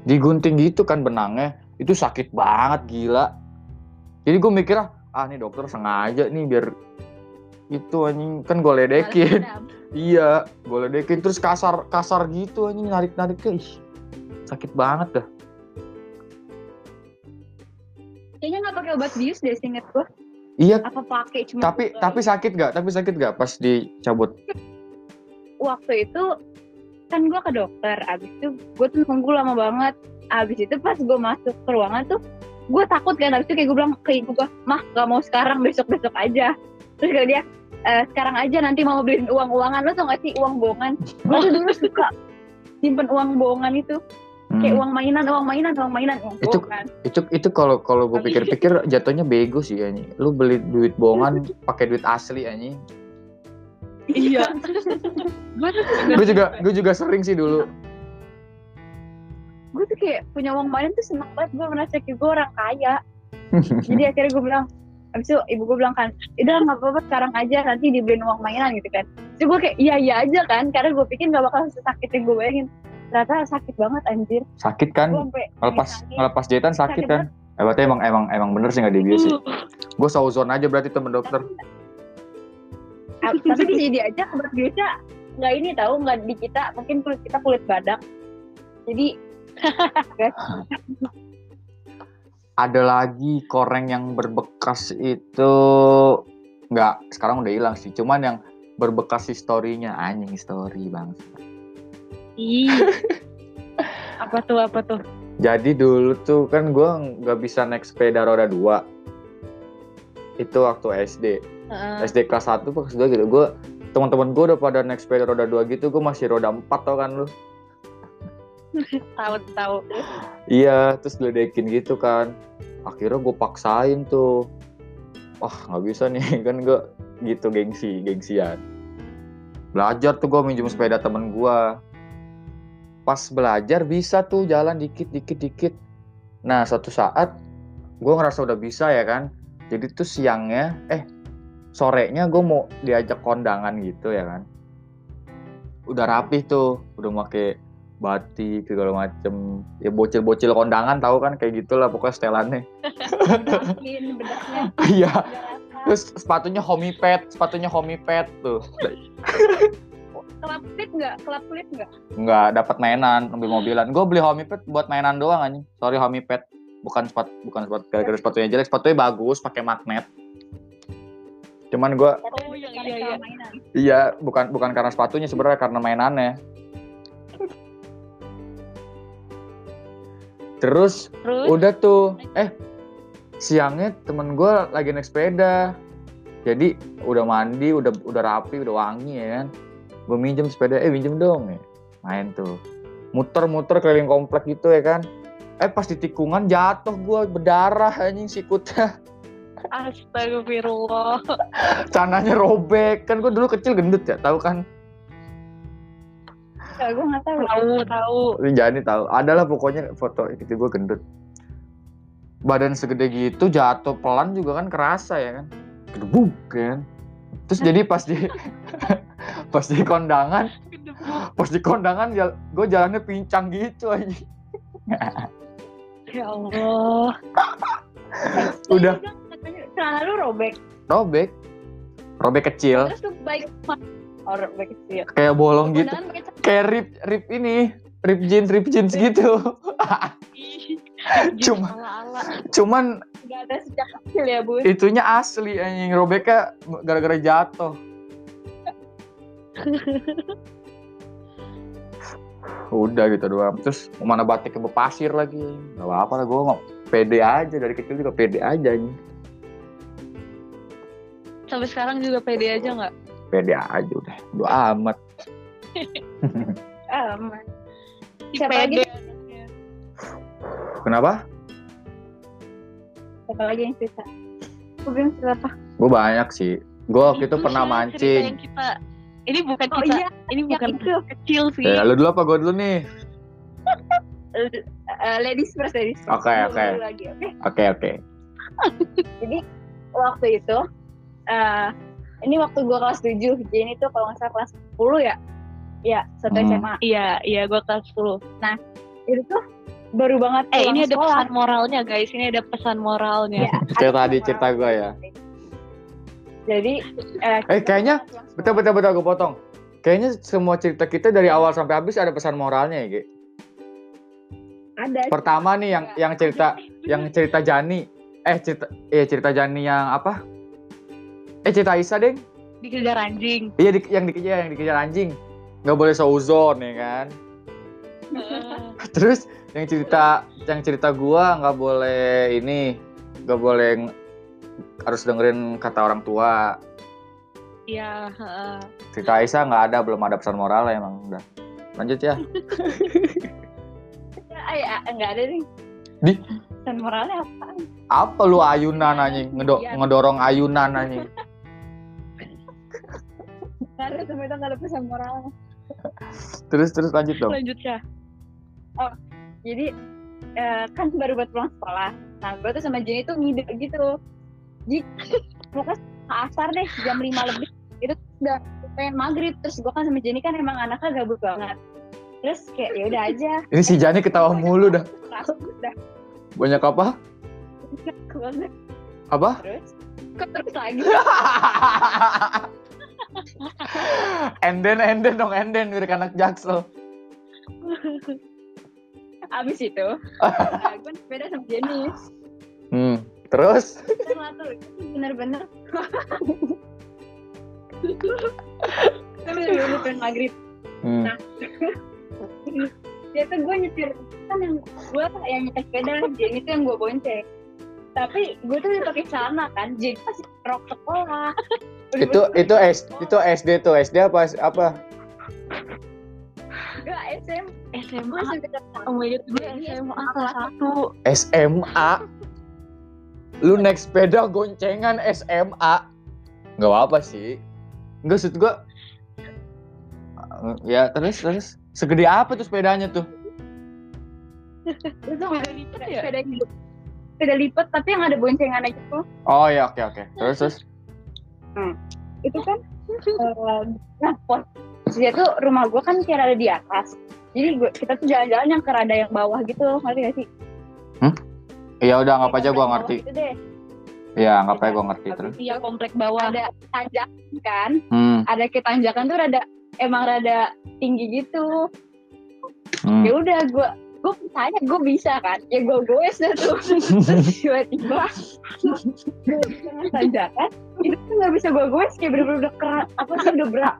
digunting gitu kan benangnya. Itu sakit banget gila jadi gue mikir ah nih dokter sengaja nih biar itu anjing kan gue ledekin. Iya gue ledekin terus kasar kasar gitu anjing narik narik ih sakit banget dah. Kayaknya gak pakai obat bius deh, seinget gue. iya. Apa pakai cuma tapi tapi sakit gak tapi sakit gak pas dicabut? Waktu itu kan gue ke dokter abis itu gue tuh nunggu lama banget. Abis itu pas gue masuk ke ruangan tuh gue takut kan abis itu kayak gue bilang ke ibu gue mah gak mau sekarang besok besok aja. Terus kata dia "Eh, sekarang aja nanti mau beliin uang uangan lo tau gak sih uang bohongan? Gue tuh dulu suka simpen uang bohongan itu. Kayak Hmm. uang mainan uang mainan uang mainan uang Itu- bohongan. itu itu kalau kalau gue pikir-pikir jatuhnya bego sih anjing. Lu beli duit bohongan pakai duit asli anjing. Iya. Gue juga gue juga sering sih dulu gue tuh kayak punya uang mainan tuh seneng banget. Gue merasa kayak gue orang kaya. Jadi akhirnya gue bilang abis itu ibu gue bilang kan udah nggak apa-apa sekarang aja nanti dibeliin uang mainan gitu kan. Terus gue kayak iya iya aja kan karena gue pikir nggak bakal sesakit yang gue bayangin. Ternyata sakit banget anjir. Sakit kan? Ngelepas ngelepas jahitan sakit Sakit kan? eh, berarti emang emang emang bener sih nggak dibius sih. Gue sauzon aja berarti temen dokter. Ah, tapi di sini aja obat biusnya nggak ini tahu nggak di kita mungkin kulit kita kulit badak. Jadi ada lagi koreng yang berbekas itu nggak sekarang udah hilang sih. Cuman yang berbekas historinya anjing history bang Ih. apa tuh apa tuh? jadi dulu tuh kan gue nggak bisa naik sepeda roda dua. Itu waktu SD Heeh. SD kelas 1 kelas 2 gitu. Gue teman-teman gue udah pada naik sepeda roda dua gitu. Gue masih roda 4 tau kan lu tahu tahu. Iya, terus diledekin gitu kan. Akhirnya gue paksain tuh. Wah, nggak bisa nih, kan gue gitu gengsi, gengsian. Belajar tuh gue minjem sepeda temen gue. Pas belajar bisa tuh jalan dikit, dikit, dikit. Nah, suatu saat gue ngerasa udah bisa ya kan. Jadi tuh siangnya, eh sorenya gue mau diajak kondangan gitu ya kan. Udah rapih tuh, udah pakai batik segala macem. Ya bocil-bocil kondangan tahu kan kayak gitulah pokoknya setelannya. Iya udah rasa. terus sepatunya homipad sepatunya homipad tuh. Kelap kulit nggak? Kelap kulit nggak? Nggak dapat mainan mobil mobilan. Gue beli homipad buat mainan doang anjing. Sorry homipad bukan sepatu bukan sepatu gara-gara sepatunya jelek. Sepatunya bagus pakai magnet. Cuman gue Oh, iya, iya. mainan. iya bukan bukan karena sepatunya sebenarnya karena mainannya terus Terus? udah tuh. Eh siangnya temen gue lagi naik sepeda. Jadi udah mandi udah udah rapi udah wangi ya kan? Gue minjem sepeda eh minjem dong. Ya main tuh. Muter-muter keliling komplek gitu ya kan? Eh pas di tikungan jatuh gue berdarah anjing sikutnya Astagfirullah. cananya robek. Kan gue dulu kecil gendut ya tahu kan Ya, gue nggak tahu. Tahu, tahu. Ini Jani tahu adalah pokoknya foto itu gue gendut badan segede gitu jatuh pelan juga kan kerasa ya kan gedebuk kan terus jadi pas di pas di kondangan pas di kondangan gue jalannya pincang gitu aja Ya Allah. Udah. Katanya Celana lu robek. robek robek kecil Terus tuh baik Kecil. kayak bolong gitu. Kayak rip rip ini rip jeans rip jeans gitu. Cuma- ala-ala. cuman Nggak ada sejak kecil ya, Bun. itunya asli anjing. Robeknya gara-gara jatuh. Udah gitu doang. Terus mana batik ke pasir lagi? Nggak apa-apa lah gue mau pede aja. Dari kecil juga pede aja anjing. Sampai sekarang juga pede aja nggak? Pede aja udah udah amat Aman. Ih, Siapa pede lagi? kenapa Siapa lagi yang cerita? Gue bilang cerita apa? gue banyak sih gue waktu itu pernah mancing kita ini bukan Oh kita iya, ini bukan itu. kecil sih ya, lu dulu apa gue dulu nih Eh, ladies first, ladies first. Oke, oke? oke oke Jadi waktu itu, eh ini waktu gue kelas 7, Jenny itu kalau nggak salah kelas 10 ya? Ya, satu Hmm. SMA. iya iya gue kelas 10 Itu tuh baru banget eh ini ada sekolah. pesan moralnya guys ini ada pesan moralnya Ya, Kayak ada tadi cerita gue ya. Jadi, eh, Eh, kayaknya- betul betul betul gue potong kayaknya semua cerita kita dari awal sampai habis ada pesan moralnya ya Gi. Ada. pertama nih yang yang cerita yang cerita Jani eh cerita iya cerita Jani yang apa eh cerita Isa deng dikejar anjing iya di- yang dikejar yang dikejar anjing nggak boleh seuzon ya kan terus yang cerita yang cerita gua nggak boleh ini nggak boleh harus dengerin kata orang tua iya heeh. cerita Aisyah nggak ada belum ada pesan moral emang udah lanjut ya ya, enggak ada nih. Di? Dan moralnya apa? apa lu ayunan anjing Ngedo- Iya. ngedorong ayunan anjing Ada, sampai itu enggak ada pesan moral. terus terus lanjut dong lanjut ya Jadi, eh, kan baru buat pulang sekolah. Nah, gue tuh sama Jenny tuh ngide gitu. Ji, pokoknya asar deh, jam 5 lebih. Itu udah pengen maghrib. Terus gue kan sama Jenny kan emang anaknya gabut banget. Terus kayak ya udah aja. ini si Jani ketawa mulu dah banyak apa banget. apa Terus, kok terus lagi? enden enden dong enden mirip anak jaksel Abis itu, nah, gue sepeda sama Jenny. hmm. terus itu bener-bener. Itu bener-bener pengen maghrib. hmm. dia tuh gue nyetir kan yang gue yang nyetir sepeda Jenny tuh yang gue bonceng tapi gue tuh pakai celana kan Jenny masih rok sekolah. Itu itu S itu SD tuh SD apa apa? Gak SM SMA gue sampai ke oh my god gue SMA kelas satu. SMA lu naik sepeda goncengan SMA nggak apa sih. Nggak maksud gua ya terus terus. Segede apa tuh sepedanya tuh? Itu Sepeda lipat ya? sepeda hidup sepeda lipat tapi yang ada boncengannya gitu oh ya oke oke. Terus terus? Itu kan eh, nah posisinya tuh rumah gue kan kayak ada di atas. Jadi gue kita tuh jalan-jalan yang ke rada yang bawah gitu ngerti gak sih? Ya udah anggap aja gua bawah ngerti. gitu deh. ya anggap aja gua ngerti terus? iya komplek bawah. Ada tanjakan kan? Hmm, ada kayak tanjakan tuh rada emang rada tinggi gitu. Hmm. ya udah gue gue percaya gue bisa kan? Ya gue goes dah tuh. Terus tiba-tiba gue tanjakan itu tuh nggak bisa gue goes kayak bener-bener udah keras apa sih udah berat.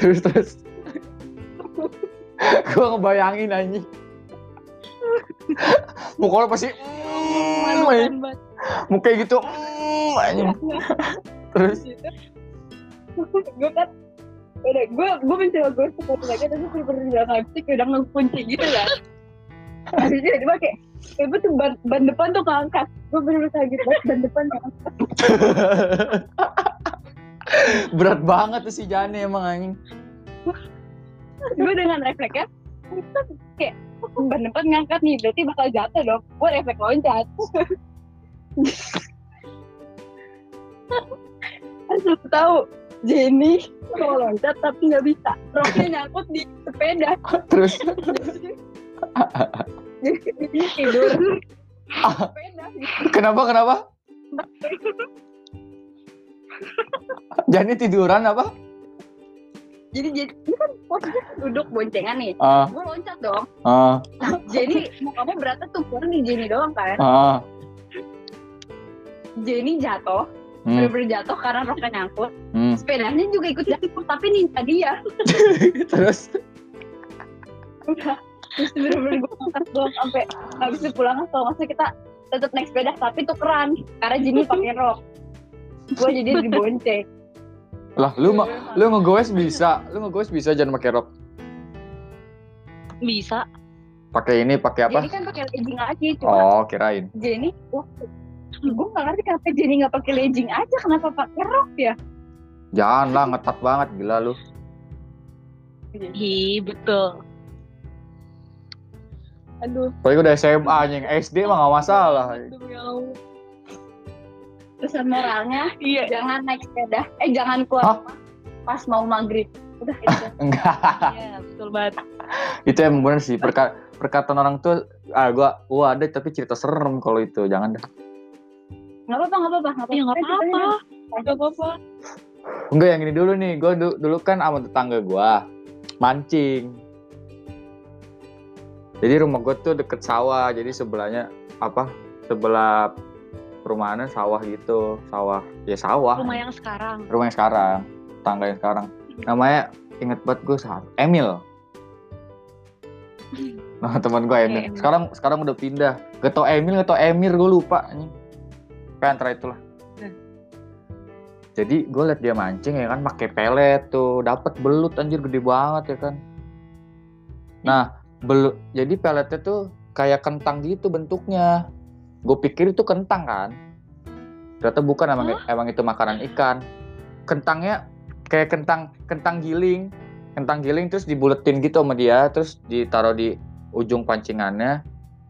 Terus terus. Gua ngebayangin anjing. Muka lo pasti mm, banget muka gitu mm, anjing. Terus? Gue kan udah gue gue mencoba gue sepatu lagi tapi bener-bener nggak ngasih kayak udah ngekunci gitu kan habis itu tiba kayak gue tuh ban, ban depan tuh keangkat. Gue bener-bener kaget banget ban depan keangkat. Berat banget tuh si Jani emang anjing. gue dengan refleksnya "Kan kayak "Oh, ban depan ngangkat nih? Berarti bakal jatuh dong. Gue refleks loncat. Asal tahu Jenny. Mau loncat tapi nggak bisa. Roknya nyangkut di sepeda. Terus? Jadi tidur. Sepeda. Kenapa kenapa? Jani tiduran apa? jadi jadi ini kan posisinya duduk boncengan nih. Ah, gue loncat dong. Ah, nah Jenny mau kamu beratnya tuh kurang di Jenny doang kan. Ah. Jenny jatuh Hmm, bener-bener jatuh karena roknya nyangkut hmm. sepedanya juga ikut jatuh tapi ninja dia Terus udah terus bener-bener gue angkat doang sampai habis itu pulang kalau masa kita tetap naik sepeda tapi tukeran karena Jenny pakai rok gue jadi dibonceng lah lu mah lu ngegoes bisa, lu ngegoes bisa jangan pakai rok. Bisa. Pakai ini, pakai apa? Jenny kan pakai legging aja cuma Oh, kirain. Jenny wah gue gak ngerti kenapa Jenny gak pakai legging aja kenapa pakai rok ya Jangan lah, ngetat banget gila lu. Ih, betul. Aduh. Apalagi udah SMA anjing, SD mah gak masalah. Allah. pesan moralnya Iya. jangan naik sepeda eh jangan keluar Hah? rumah pas mau maghrib udah itu Enggak. Iya, betul banget. itu emang bener sih perka perkataan orang tuh ah gua gua ada tapi cerita serem kalau itu jangan dah nggak apa-apa nggak apa-apa nggak Ya nggak ceritanya apa-apa. Nggak apa-apa. enggak yang ini dulu nih. Gua du- dulu kan sama tetangga gua mancing. Jadi rumah gua tuh deket sawah jadi sebelahnya apa sebelah perumahannya sawah gitu sawah. Ya sawah. Rumah yang sekarang. rumah yang sekarang tangga yang sekarang. Namanya inget banget gue saat Emil. Nah teman gue Emil. Sekarang sekarang udah pindah. Gak tau Emil gak tau Emir gue lupa anjing kayak antara itulah. Hmm. jadi gue liat dia mancing ya kan pakai pelet tuh. Dapat belut anjir gede banget ya kan. Nah belut jadi peletnya tuh kayak kentang gitu bentuknya. Gue pikir itu kentang kan. Ternyata bukan emang emang itu makanan ikan. Kentangnya kayak kentang kentang giling. Kentang giling terus dibuletin gitu sama dia terus ditaruh di ujung pancingannya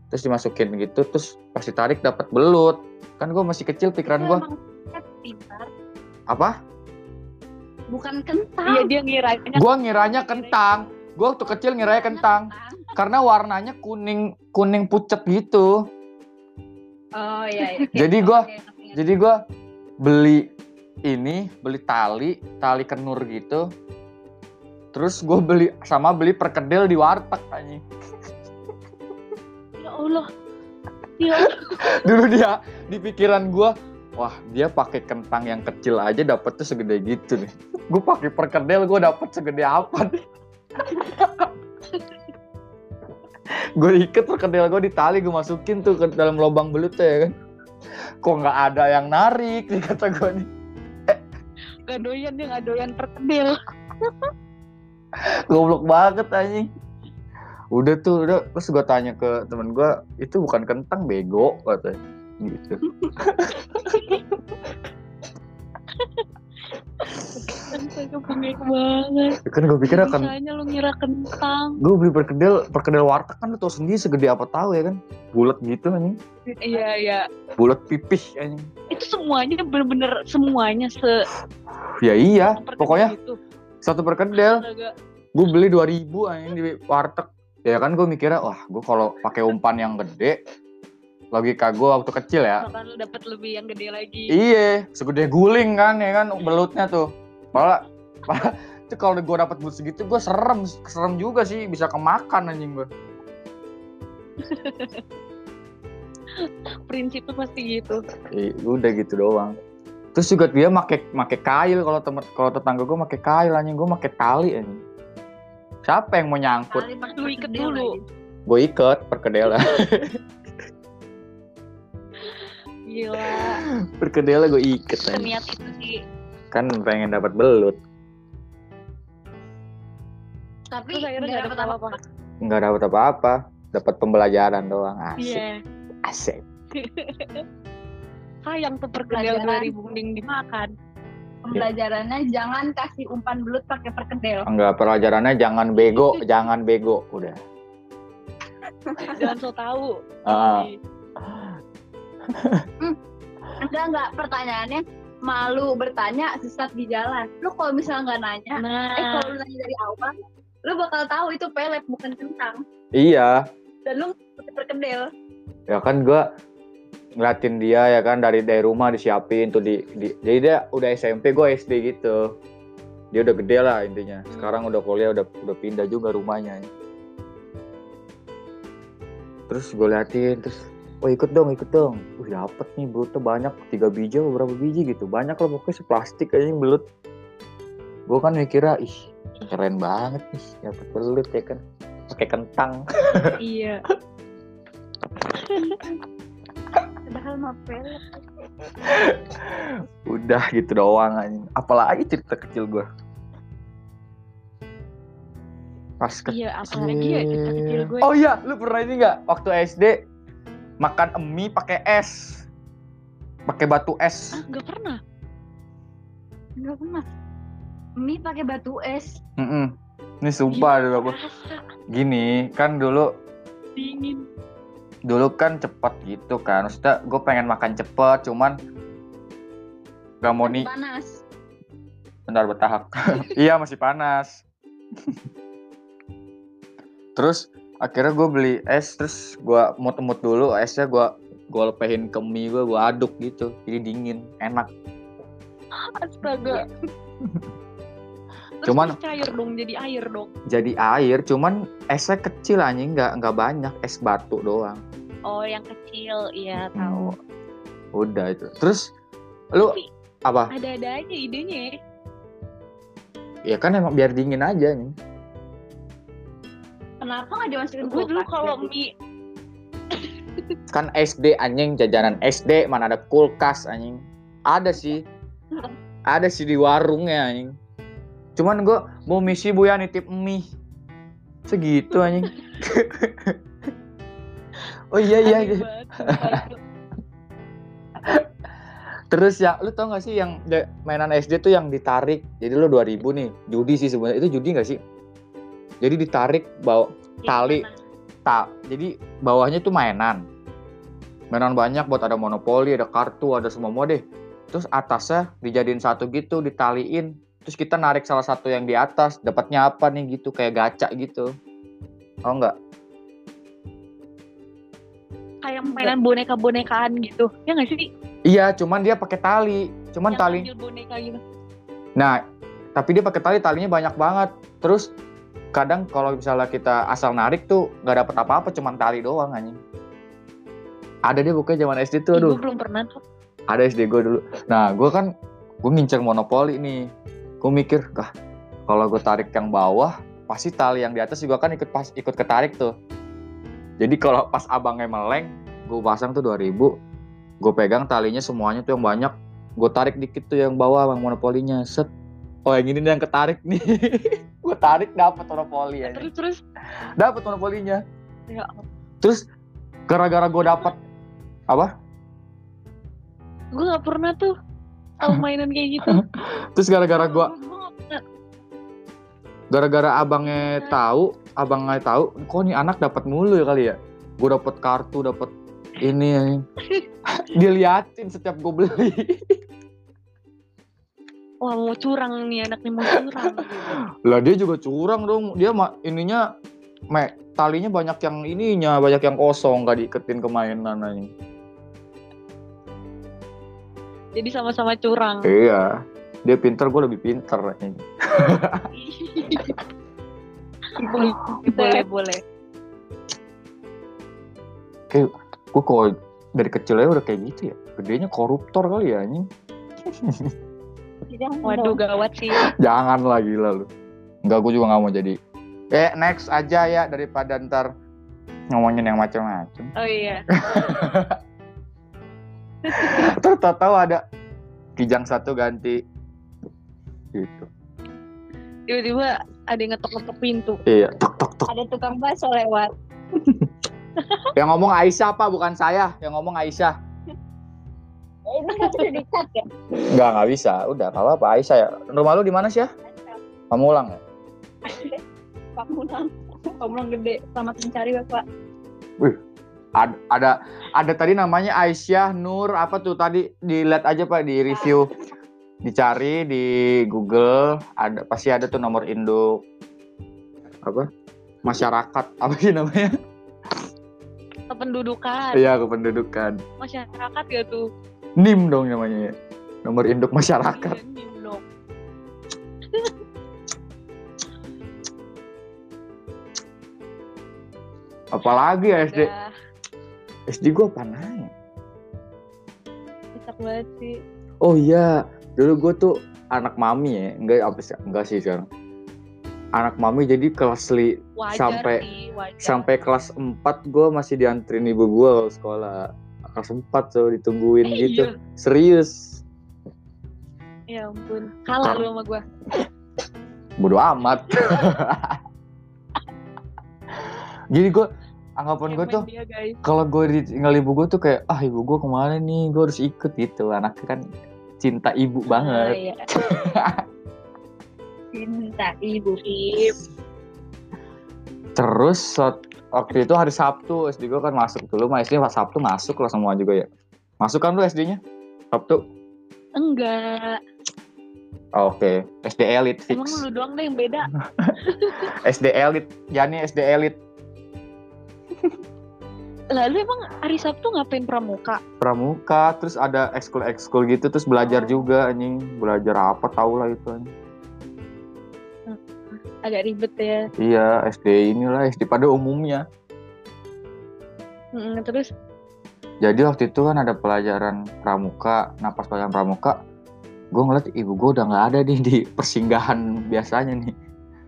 terus dimasukin gitu terus pas ditarik dapat belut. Kan gue masih kecil pikiran gue kan pintar. Apa? Bukan kentang. Iya, dia ngiranya gue ngiranya kentang. Gue waktu kecil ngiranya kentang. karena warnanya kuning kuning pucet gitu. Oh iya, iya. Jadi ngerti, ngerti. jadi gue beli ini beli tali tali kenur gitu. Terus gue beli sama beli perkedel di warteg anjing. Ya Allah. Ya dulu dia di pikiran gue wah dia pakai kentang yang kecil aja dapetnya segede gitu nih. Gue pakai perkedel gue dapet segede apa nih? Gue ikat perkedel gue di tali gue masukin tuh ke dalam lubang belutnya ya kan? Kok nggak ada yang narik nih kata gue nih. Gak doyan dia gak doyan perkedel. goblok banget anjing udah tuh udah. Terus gue tanya ke temen gue itu bukan kentang bego katanya. Gitu. Bengek banget. kan gue pikir akan Bisanya lu ngira kentang. gue beli perkedel perkedel warteg kan lu tau sendiri segede apa tahu ya kan? Bulat gitu anjing. Iya, iya. bulat pipih anjing. Itu semuanya bener-bener semuanya se ya iya pokoknya itu. satu perkedel. Gue beli 2000 anjing di warteg ya kan gue mikirnya wah gue kalau pakai umpan yang gede logika gue waktu kecil ya Bahkan lu dapet lebih yang gede lagi. Iya, segede guling kan ya kan belutnya tuh. Malah, malah itu kalau gue dapat belut segitu gue serem, serem juga sih bisa kemakan anjing gue. Prinsipnya pasti gitu. Eh, udah gitu doang. Terus juga dia make make kail kalau temen kalau tetangga gue make kail anjing gue make tali anjing. Siapa yang mau nyangkut? Lu iket perkedel dulu. Gue iket perkedel Gila. perkedel gue iket. Seniat itu sih. Kan pengen dapat belut. Tapi nggak dapet apa-apa. nggak dapat apa-apa dapat pembelajaran doang asik Iya. asik Sayang tuh perkedel. 2000 mending dimakan. Pembelajarannya jangan kasih umpan belut pakai perkedel. enggak pelajarannya jangan bego jangan bego udah Jangan so tahu. Ah. Enggak enggak pertanyaannya malu bertanya sesat di jalan. Lu kalau misalnya nggak nanya, eh Nah, kalau lu nanya dari awal, lu bakal tahu itu pelet bukan kentang. iya Dan lu pakai perkedel. ya kan gua ngeliatin dia ya kan dari dari rumah disiapin tuh di, di jadi dia udah SMP gue SD gitu. Dia udah gede lah intinya. Sekarang udah kuliah udah udah pindah juga rumahnya. Terus gue liatin terus oh ikut dong ikut dong. Wih dapet nih belutnya banyak. Tiga biji apa berapa biji gitu. Banyak lah pokoknya seplastik aja yang belut. Gue kan mikirnya ih keren banget nih dapet belut ya kan. Pakai kentang. Iya. Padahal mah pelet. udah gitu doang anjing apalagi cerita kecil gue pas kecil Iya, apalagi ya cerita kecil gue. oh iya lu pernah ini nggak waktu SD makan mie pakai es pakai batu es Ah, nggak pernah. Enggak pernah. Mie pakai batu es. Mm-mm. ini sumpah dulu aku Rasa gini kan dulu dingin. Dulu kan cepet gitu kan. Maksudnya gue pengen makan cepet cuman gak mau nih Panas. bentar bertahap iya masih panas. Terus akhirnya gue beli es terus gue mut-mut dulu esnya gue gue lepehin ke mie gue gue aduk gitu. Jadi dingin enak. Astaga. Terus Cuman- cair dong, jadi air dong. jadi air cuman esnya kecil anjing nggak nggak banyak. Es batu doang Oh, yang kecil, iya tahu. udah itu. Terus lu Tapi apa? ada-ada aja idenya. Ya. kan emang biar dingin aja nih. Kenapa nggak dimasukin Gue dulu kalau mie kan SD anjing jajanan SD mana ada kulkas anjing. Ada sih. Ada sih di warungnya anjing. Cuman gua mau misi bu ya nitip mie. Segitu anjing oh iya iya, iya. terus ya lu tau gak sih yang mainan SD tuh yang ditarik? Jadi lu 2000 nih judi sih sebenarnya itu judi gak sih? Jadi ditarik bawa Yang Tali. tak jadi bawahnya tuh mainan. Mainan banyak buat ada monopoli ada kartu ada semua deh. Terus atasnya dijadiin satu gitu ditaliin. Terus kita narik salah satu yang di atas. Dapatnya apa nih gitu kayak gacha gitu. Oh enggak mainan boneka-bonekaan gitu. Ya nggak sih? iya cuman dia pakai tali cuman Yang tali boneka gitu. nah tapi dia pakai tali talinya banyak banget terus kadang kalau misalnya kita asal narik tuh nggak dapet apa-apa cuman tali doang anjing ada deh pokoknya zaman SD tuh aduh Gue belum pernah tuh. ada SD gue dulu. Nah, gue kan gue ngincer monopoli nih. Gue mikir, kah kalau gue tarik yang bawah, pasti tali yang di atas juga kan ikut pas ikut ketarik tuh. Jadi kalau pas abangnya meleng, gue pasang tuh 2000, gue pegang talinya semuanya tuh yang banyak, gue tarik dikit tuh yang bawah yang monopolinya, set. Oh yang ini nih yang ketarik nih. gue tarik dapat monopoli ya. Terus terus Dapat monopolinya. ya Terus gara-gara gue dapat apa? gue nggak pernah tuh tahu mainan kayak gitu. Terus gara-gara gue gara-gara abangnya tahu abangnya tahu kok nih anak dapat mulu ya kali ya gue dapat kartu dapat ini anjing. diliatin setiap gue beli Wah mau curang nih anak nih mau curang. lah dia juga curang dong dia mah ininya me, talinya banyak yang ininya banyak yang kosong gak diiketin ke mainan anjing. Jadi sama-sama curang. iya dia pinter gue lebih pinter anjing. boleh boleh boleh. Gue kalau dari kecilnya udah kayak gitu ya gedenya koruptor kali ya anjing Waduh gawat sih. Jangan lah gila lu. Enggak, gue juga nggak mau jadi. Eh, next aja ya daripada ntar ngomongin yang macam-macam. Oh iya. Terus tahu ada kijang satu ganti gitu. Tiba-tiba ada yang ngetok-ngetok pintu. Iya, tok tok tok. Ada tukang bakso lewat. Yang ngomong Aisyah apa bukan saya, yang ngomong Aisyah. Eh, ini kan udah dikat ya. Enggak, nggak bisa. Udah, nggak apa-apa Aisyah ya. Rumah lu di mana sih ya? Pamulang ya? Pamulang. Pamulang gede. Selamat mencari bapak. Ada, ada ada tadi namanya Aisyah Nur apa tuh tadi dilihat aja Pak di review. Dicari di Google, ada pasti ada tuh nomor induk apa? Masyarakat apa sih namanya? Kependudukan. Iya, kependudukan. Masyarakat ya tuh. NIM dong namanya. Nomor induk masyarakat. Iya, nih, dong. Apalagi ya SD. Udah, SD gua apa nanya? Kocak banget sih. Oh iya, dulu gue tuh anak mami ya, enggak apa sih, enggak sih sekarang. Anak mami jadi kelas li, Wajar Sampai- sih, wajar. sampai kelas 4 gue masih dianterin ibu gue sekolah. Kelas 4 tuh ditungguin Eh, gitu. iya. Serius. Ya ampun. Kalah lu sama gua. Bodoh amat. jadi gue anggapan gue tuh kalau gue ditinggal ibu gue tuh kayak ah ibu gue ke mana nih gue harus ikut gitu anaknya kan cinta ibu Ah, banget iya. Cinta ibu. Ip. Terus waktu itu hari Sabtu SD gue kan masuk dulu, mah SD pas Sabtu masuk lah semua juga ya. Masuk kan lu SD-nya? Sabtu? Enggak. Oh, Oke, SD elit fix. Emang lu doang deh yang beda. SD elit, Jani SD elit. Lalu emang hari Sabtu ngapain pramuka? Pramuka, terus ada ekskul-ekskul gitu, terus belajar Oh. juga anjing. Belajar apa tau lah itu anjing. Agak ribet ya. Iya, SD inilah SD pada umumnya. Mm, terus Jadi waktu itu kan ada pelajaran pramuka. Nah pas pelajaran pramuka, gue ngeliat ibu gue udah nggak ada nih di persinggahan biasanya nih.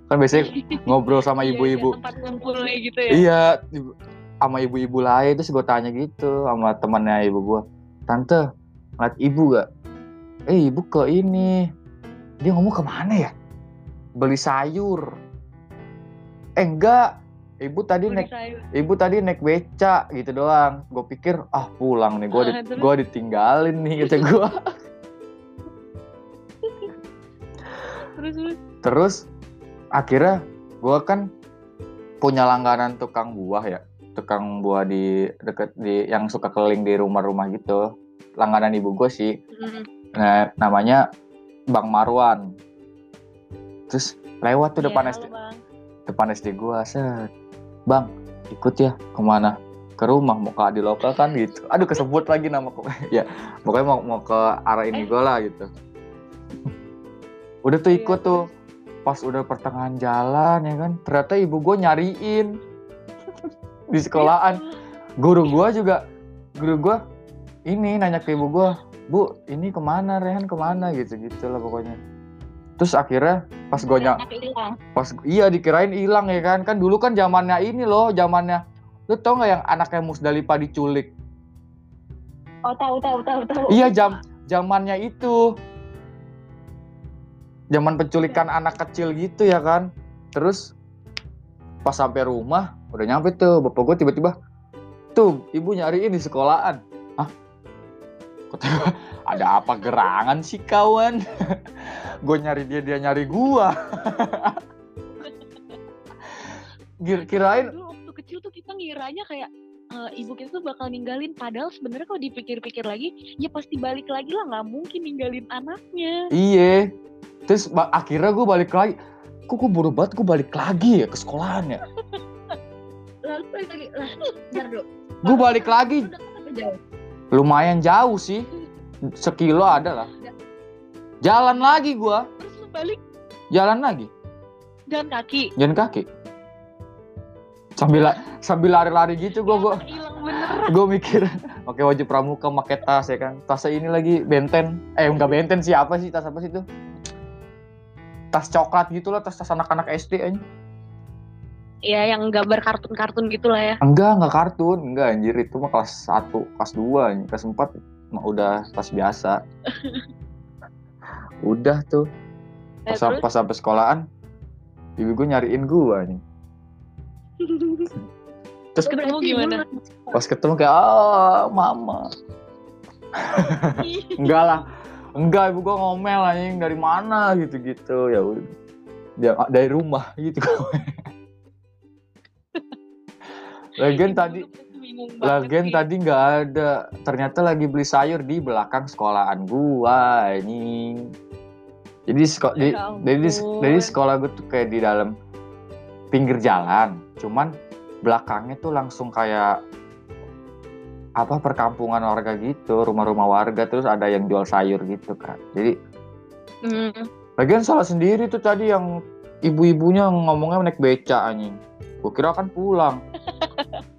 Kan biasanya ngobrol sama iya, ibu-ibu. iya, tempat kumpulnya gitu ya. Iya, ibu- sama ibu-ibu lain terus gue tanya gitu sama temannya ibu gue, tante ngeliat ibu gak? Eh ibu ke ini, dia ngomong ke mana ya? Beli sayur. Eh enggak, ibu tadi Beli naik sayur. ibu tadi naik beca gitu doang. Gue pikir ah pulang nih, gue Ah, terus? gua ditinggalin nih kata gue. Terus terus. Terus akhirnya gue kan punya langganan tukang buah ya, tukang buah di deket di yang suka keliling di rumah-rumah gitu. Langganan ibu gue sih, Mm, nah, namanya Bang Marwan. Terus lewat tuh iya, depan halo, SD, Bang. depan SD gue, set, Bang ikut ya ke mana? Ke rumah mau ke Adi Lokal kan gitu. Aduh kesebut lagi nama kok. ya pokoknya mau mau ke arah ini Eh. gue lah gitu. Udah tuh Iya, ikut tuh pas udah pertengahan jalan ya kan ternyata ibu gue nyariin di sekolahan guru gue juga guru gue ini nanya ke ibu gue bu ini ke mana Rehan ke mana gitu gitu lah pokoknya terus akhirnya pas gue ny- Anak hilang. pas iya dikirain hilang ya kan? Kan dulu kan zamannya ini loh zamannya lu tau nggak yang anaknya Musdalifah diculik? Oh tahu tahu tahu tahu. iya jam zamannya itu. Zaman penculikan anak kecil gitu ya kan? Terus pas sampai rumah udah nyampe tuh bapak gue tiba-tiba tuh ibu nyariin di sekolahan kata ada apa gerangan sih kawan gue nyari dia dia nyari gua Kira- kirain Dulu waktu kecil tuh kita ngiranya kayak eh, ibu kita tuh bakal ninggalin padahal sebenarnya kalau dipikir-pikir lagi ya pasti balik lagi lah nggak mungkin ninggalin anaknya Iya. Terus akhirnya gue balik lagi. Kok gue buru banget gue balik lagi ya ke sekolahan ya. Lalu balik lagi. Lah, dulu. Gue balik lagi. Lumayan jauh sih. Sekilo ada lah. Jalan lagi gue. terus lu balik Jalan lagi. jalan kaki Jalan kaki. Sambil la- sambil lari-lari gitu gue gue hilang bener gue mikir pakai wajib pramuka pakai tas ya kan tasnya ini lagi benten eh enggak benten sih apa sih tas apa sih itu tas coklat gitu lah tas tas anak-anak SD aja ya yang gambar kartun-kartun gitu lah ya. Enggak, enggak kartun. Enggak anjir. Itu mah kelas 1, kelas 2, anjir. kelas 4 mah udah tas biasa. udah tuh. Eh, pas, terus? pas sampai sekolahan ibu gue nyariin gue nih terus ketemu gimana? pas ketemu kayak ah mama. Enggak lah. Enggak ibu gue ngomel anjing. Dari mana? Gitu gitu ya udah. Dia dari rumah gitu Lagian tadi Lagian tadi nggak ada. Ternyata lagi beli sayur di belakang sekolahan gua ini. Jadi seko di, Ya jadi, di- ampun. jadi sekolah gue tuh kayak di dalam pinggir jalan. Cuman belakangnya tuh langsung kayak apa perkampungan warga gitu, rumah-rumah warga terus ada yang jual sayur gitu kan. Jadi Hmm. lagian salah sendiri tuh tadi yang ibu-ibunya ngomongnya naik beca anjing. Gue kira kan pulang.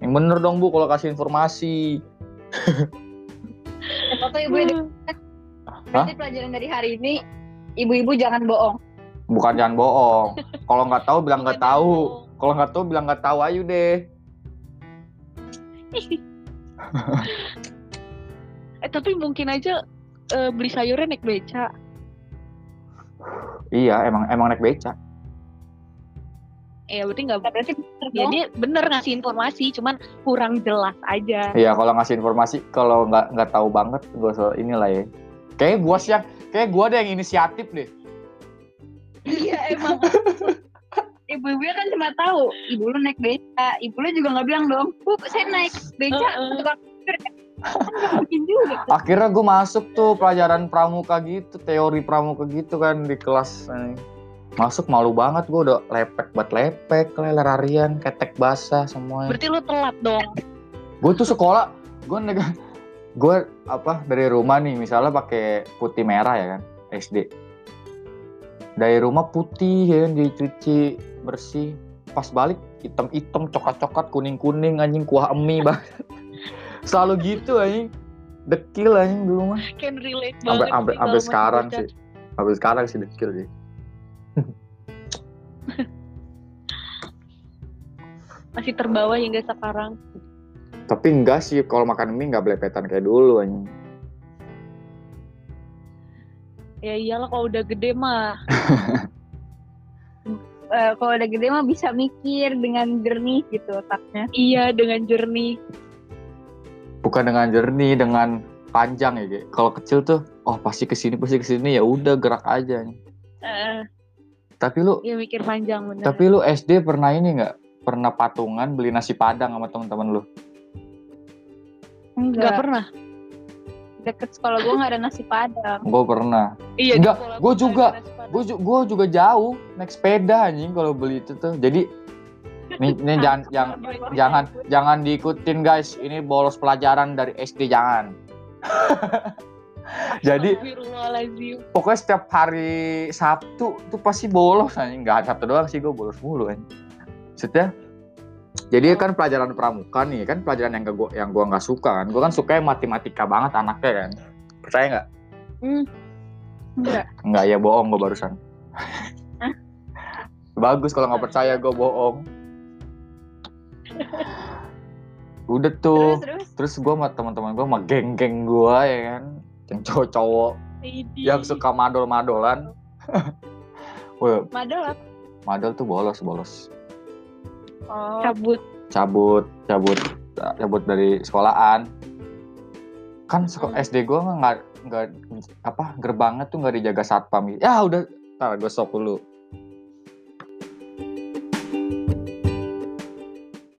Yang bener dong bu kalau kasih informasi. Foto ibu ada berarti pelajaran dari hari ini ibu-ibu jangan bohong. Bukan jangan bohong. Kalau nggak tahu bilang nggak tahu. Kalau nggak tahu bilang nggak tahu ayo deh. Eh tapi mungkin aja eh, beli sayurnya naik beca. Iya emang emang naik beca. Ya berarti nggak. Berarti bener Ya bener ngasih informasi, cuman kurang jelas aja. Iya kalau ngasih informasi kalau nggak nggak tahu banget gue so inilah ya. Kayak gua sih yang kayak gua deh yang inisiatif deh. Iya emang. Ibu-ibunya kan cuma tahu, ibu lu naik beca, ibu lu juga nggak bilang dong, bu saya naik beca, Heeh. tukang cukur." kan juga. Akhirnya gue masuk tuh pelajaran pramuka gitu, teori pramuka gitu kan di kelas. eh. Masuk malu banget gue udah lepek buat lepek, leler harian, ketek basah semuanya. Berarti lu telat dong. gue tuh sekolah gue nega gue apa dari rumah nih misalnya pakai putih merah ya kan SD dari rumah putih ya kan dicuci bersih. Pas balik hitam hitam coklat coklat kuning kuning anjing kuah mie banget. Selalu gitu anjing. Dekil anjing dulu mah Can relate banget. sampai sekarang sih. Sampai sekarang sih dekil sih Masih terbawa hingga sekarang. tapi enggak sih kalau makan mie nggak belepetan kayak dulu anjing Ya iyalah kalau udah gede mah. Eh, kalau udah gede mah bisa mikir dengan jernih gitu otaknya. Iya dengan jernih. bukan dengan jernih dengan panjang ya Ge. kalau kecil tuh oh pasti ke sini pasti ke sini ya udah gerak aja nih. Tapi lu ya mikir panjang bener. tapi lu SD pernah ini nggak pernah patungan beli nasi padang sama teman-teman lu Nggak Enggak. pernah. Deket sekolah gue nggak ada nasi padang. gue pernah Iya. Nggak, gua juga. gue gua juga jauh naik sepeda anjing kalau beli itu tuh jadi nih, nih jangan jangan jangan jangan diikutin guys ini bolos pelajaran dari SD jangan jadi pokoknya setiap hari Sabtu tuh pasti bolos anjing. Nggak Sabtu doang sih gue bolos mulu anjing. Maksudnya jadi kan pelajaran pramuka nih kan pelajaran yang gua yang gua nggak suka kan. Gue kan suka yang matematika banget anaknya kan. Percaya nggak? Hmm. Enggak. nggak ya bohong gue barusan. Hah? bagus kalau nggak percaya gue bohong. Udah tuh. Terus terus. terus gue sama teman-teman gue sama geng-geng gue ya kan yang cowok-cowok yang suka madol-madolan Wah, Madol apa? madol tuh bolos bolos Oh. cabut. cabut cabut cabut dari sekolahan kan seko- Hmm. SD gue nggak nggak apa gerbangnya tuh nggak dijaga satpam ya udah tar gue stop dulu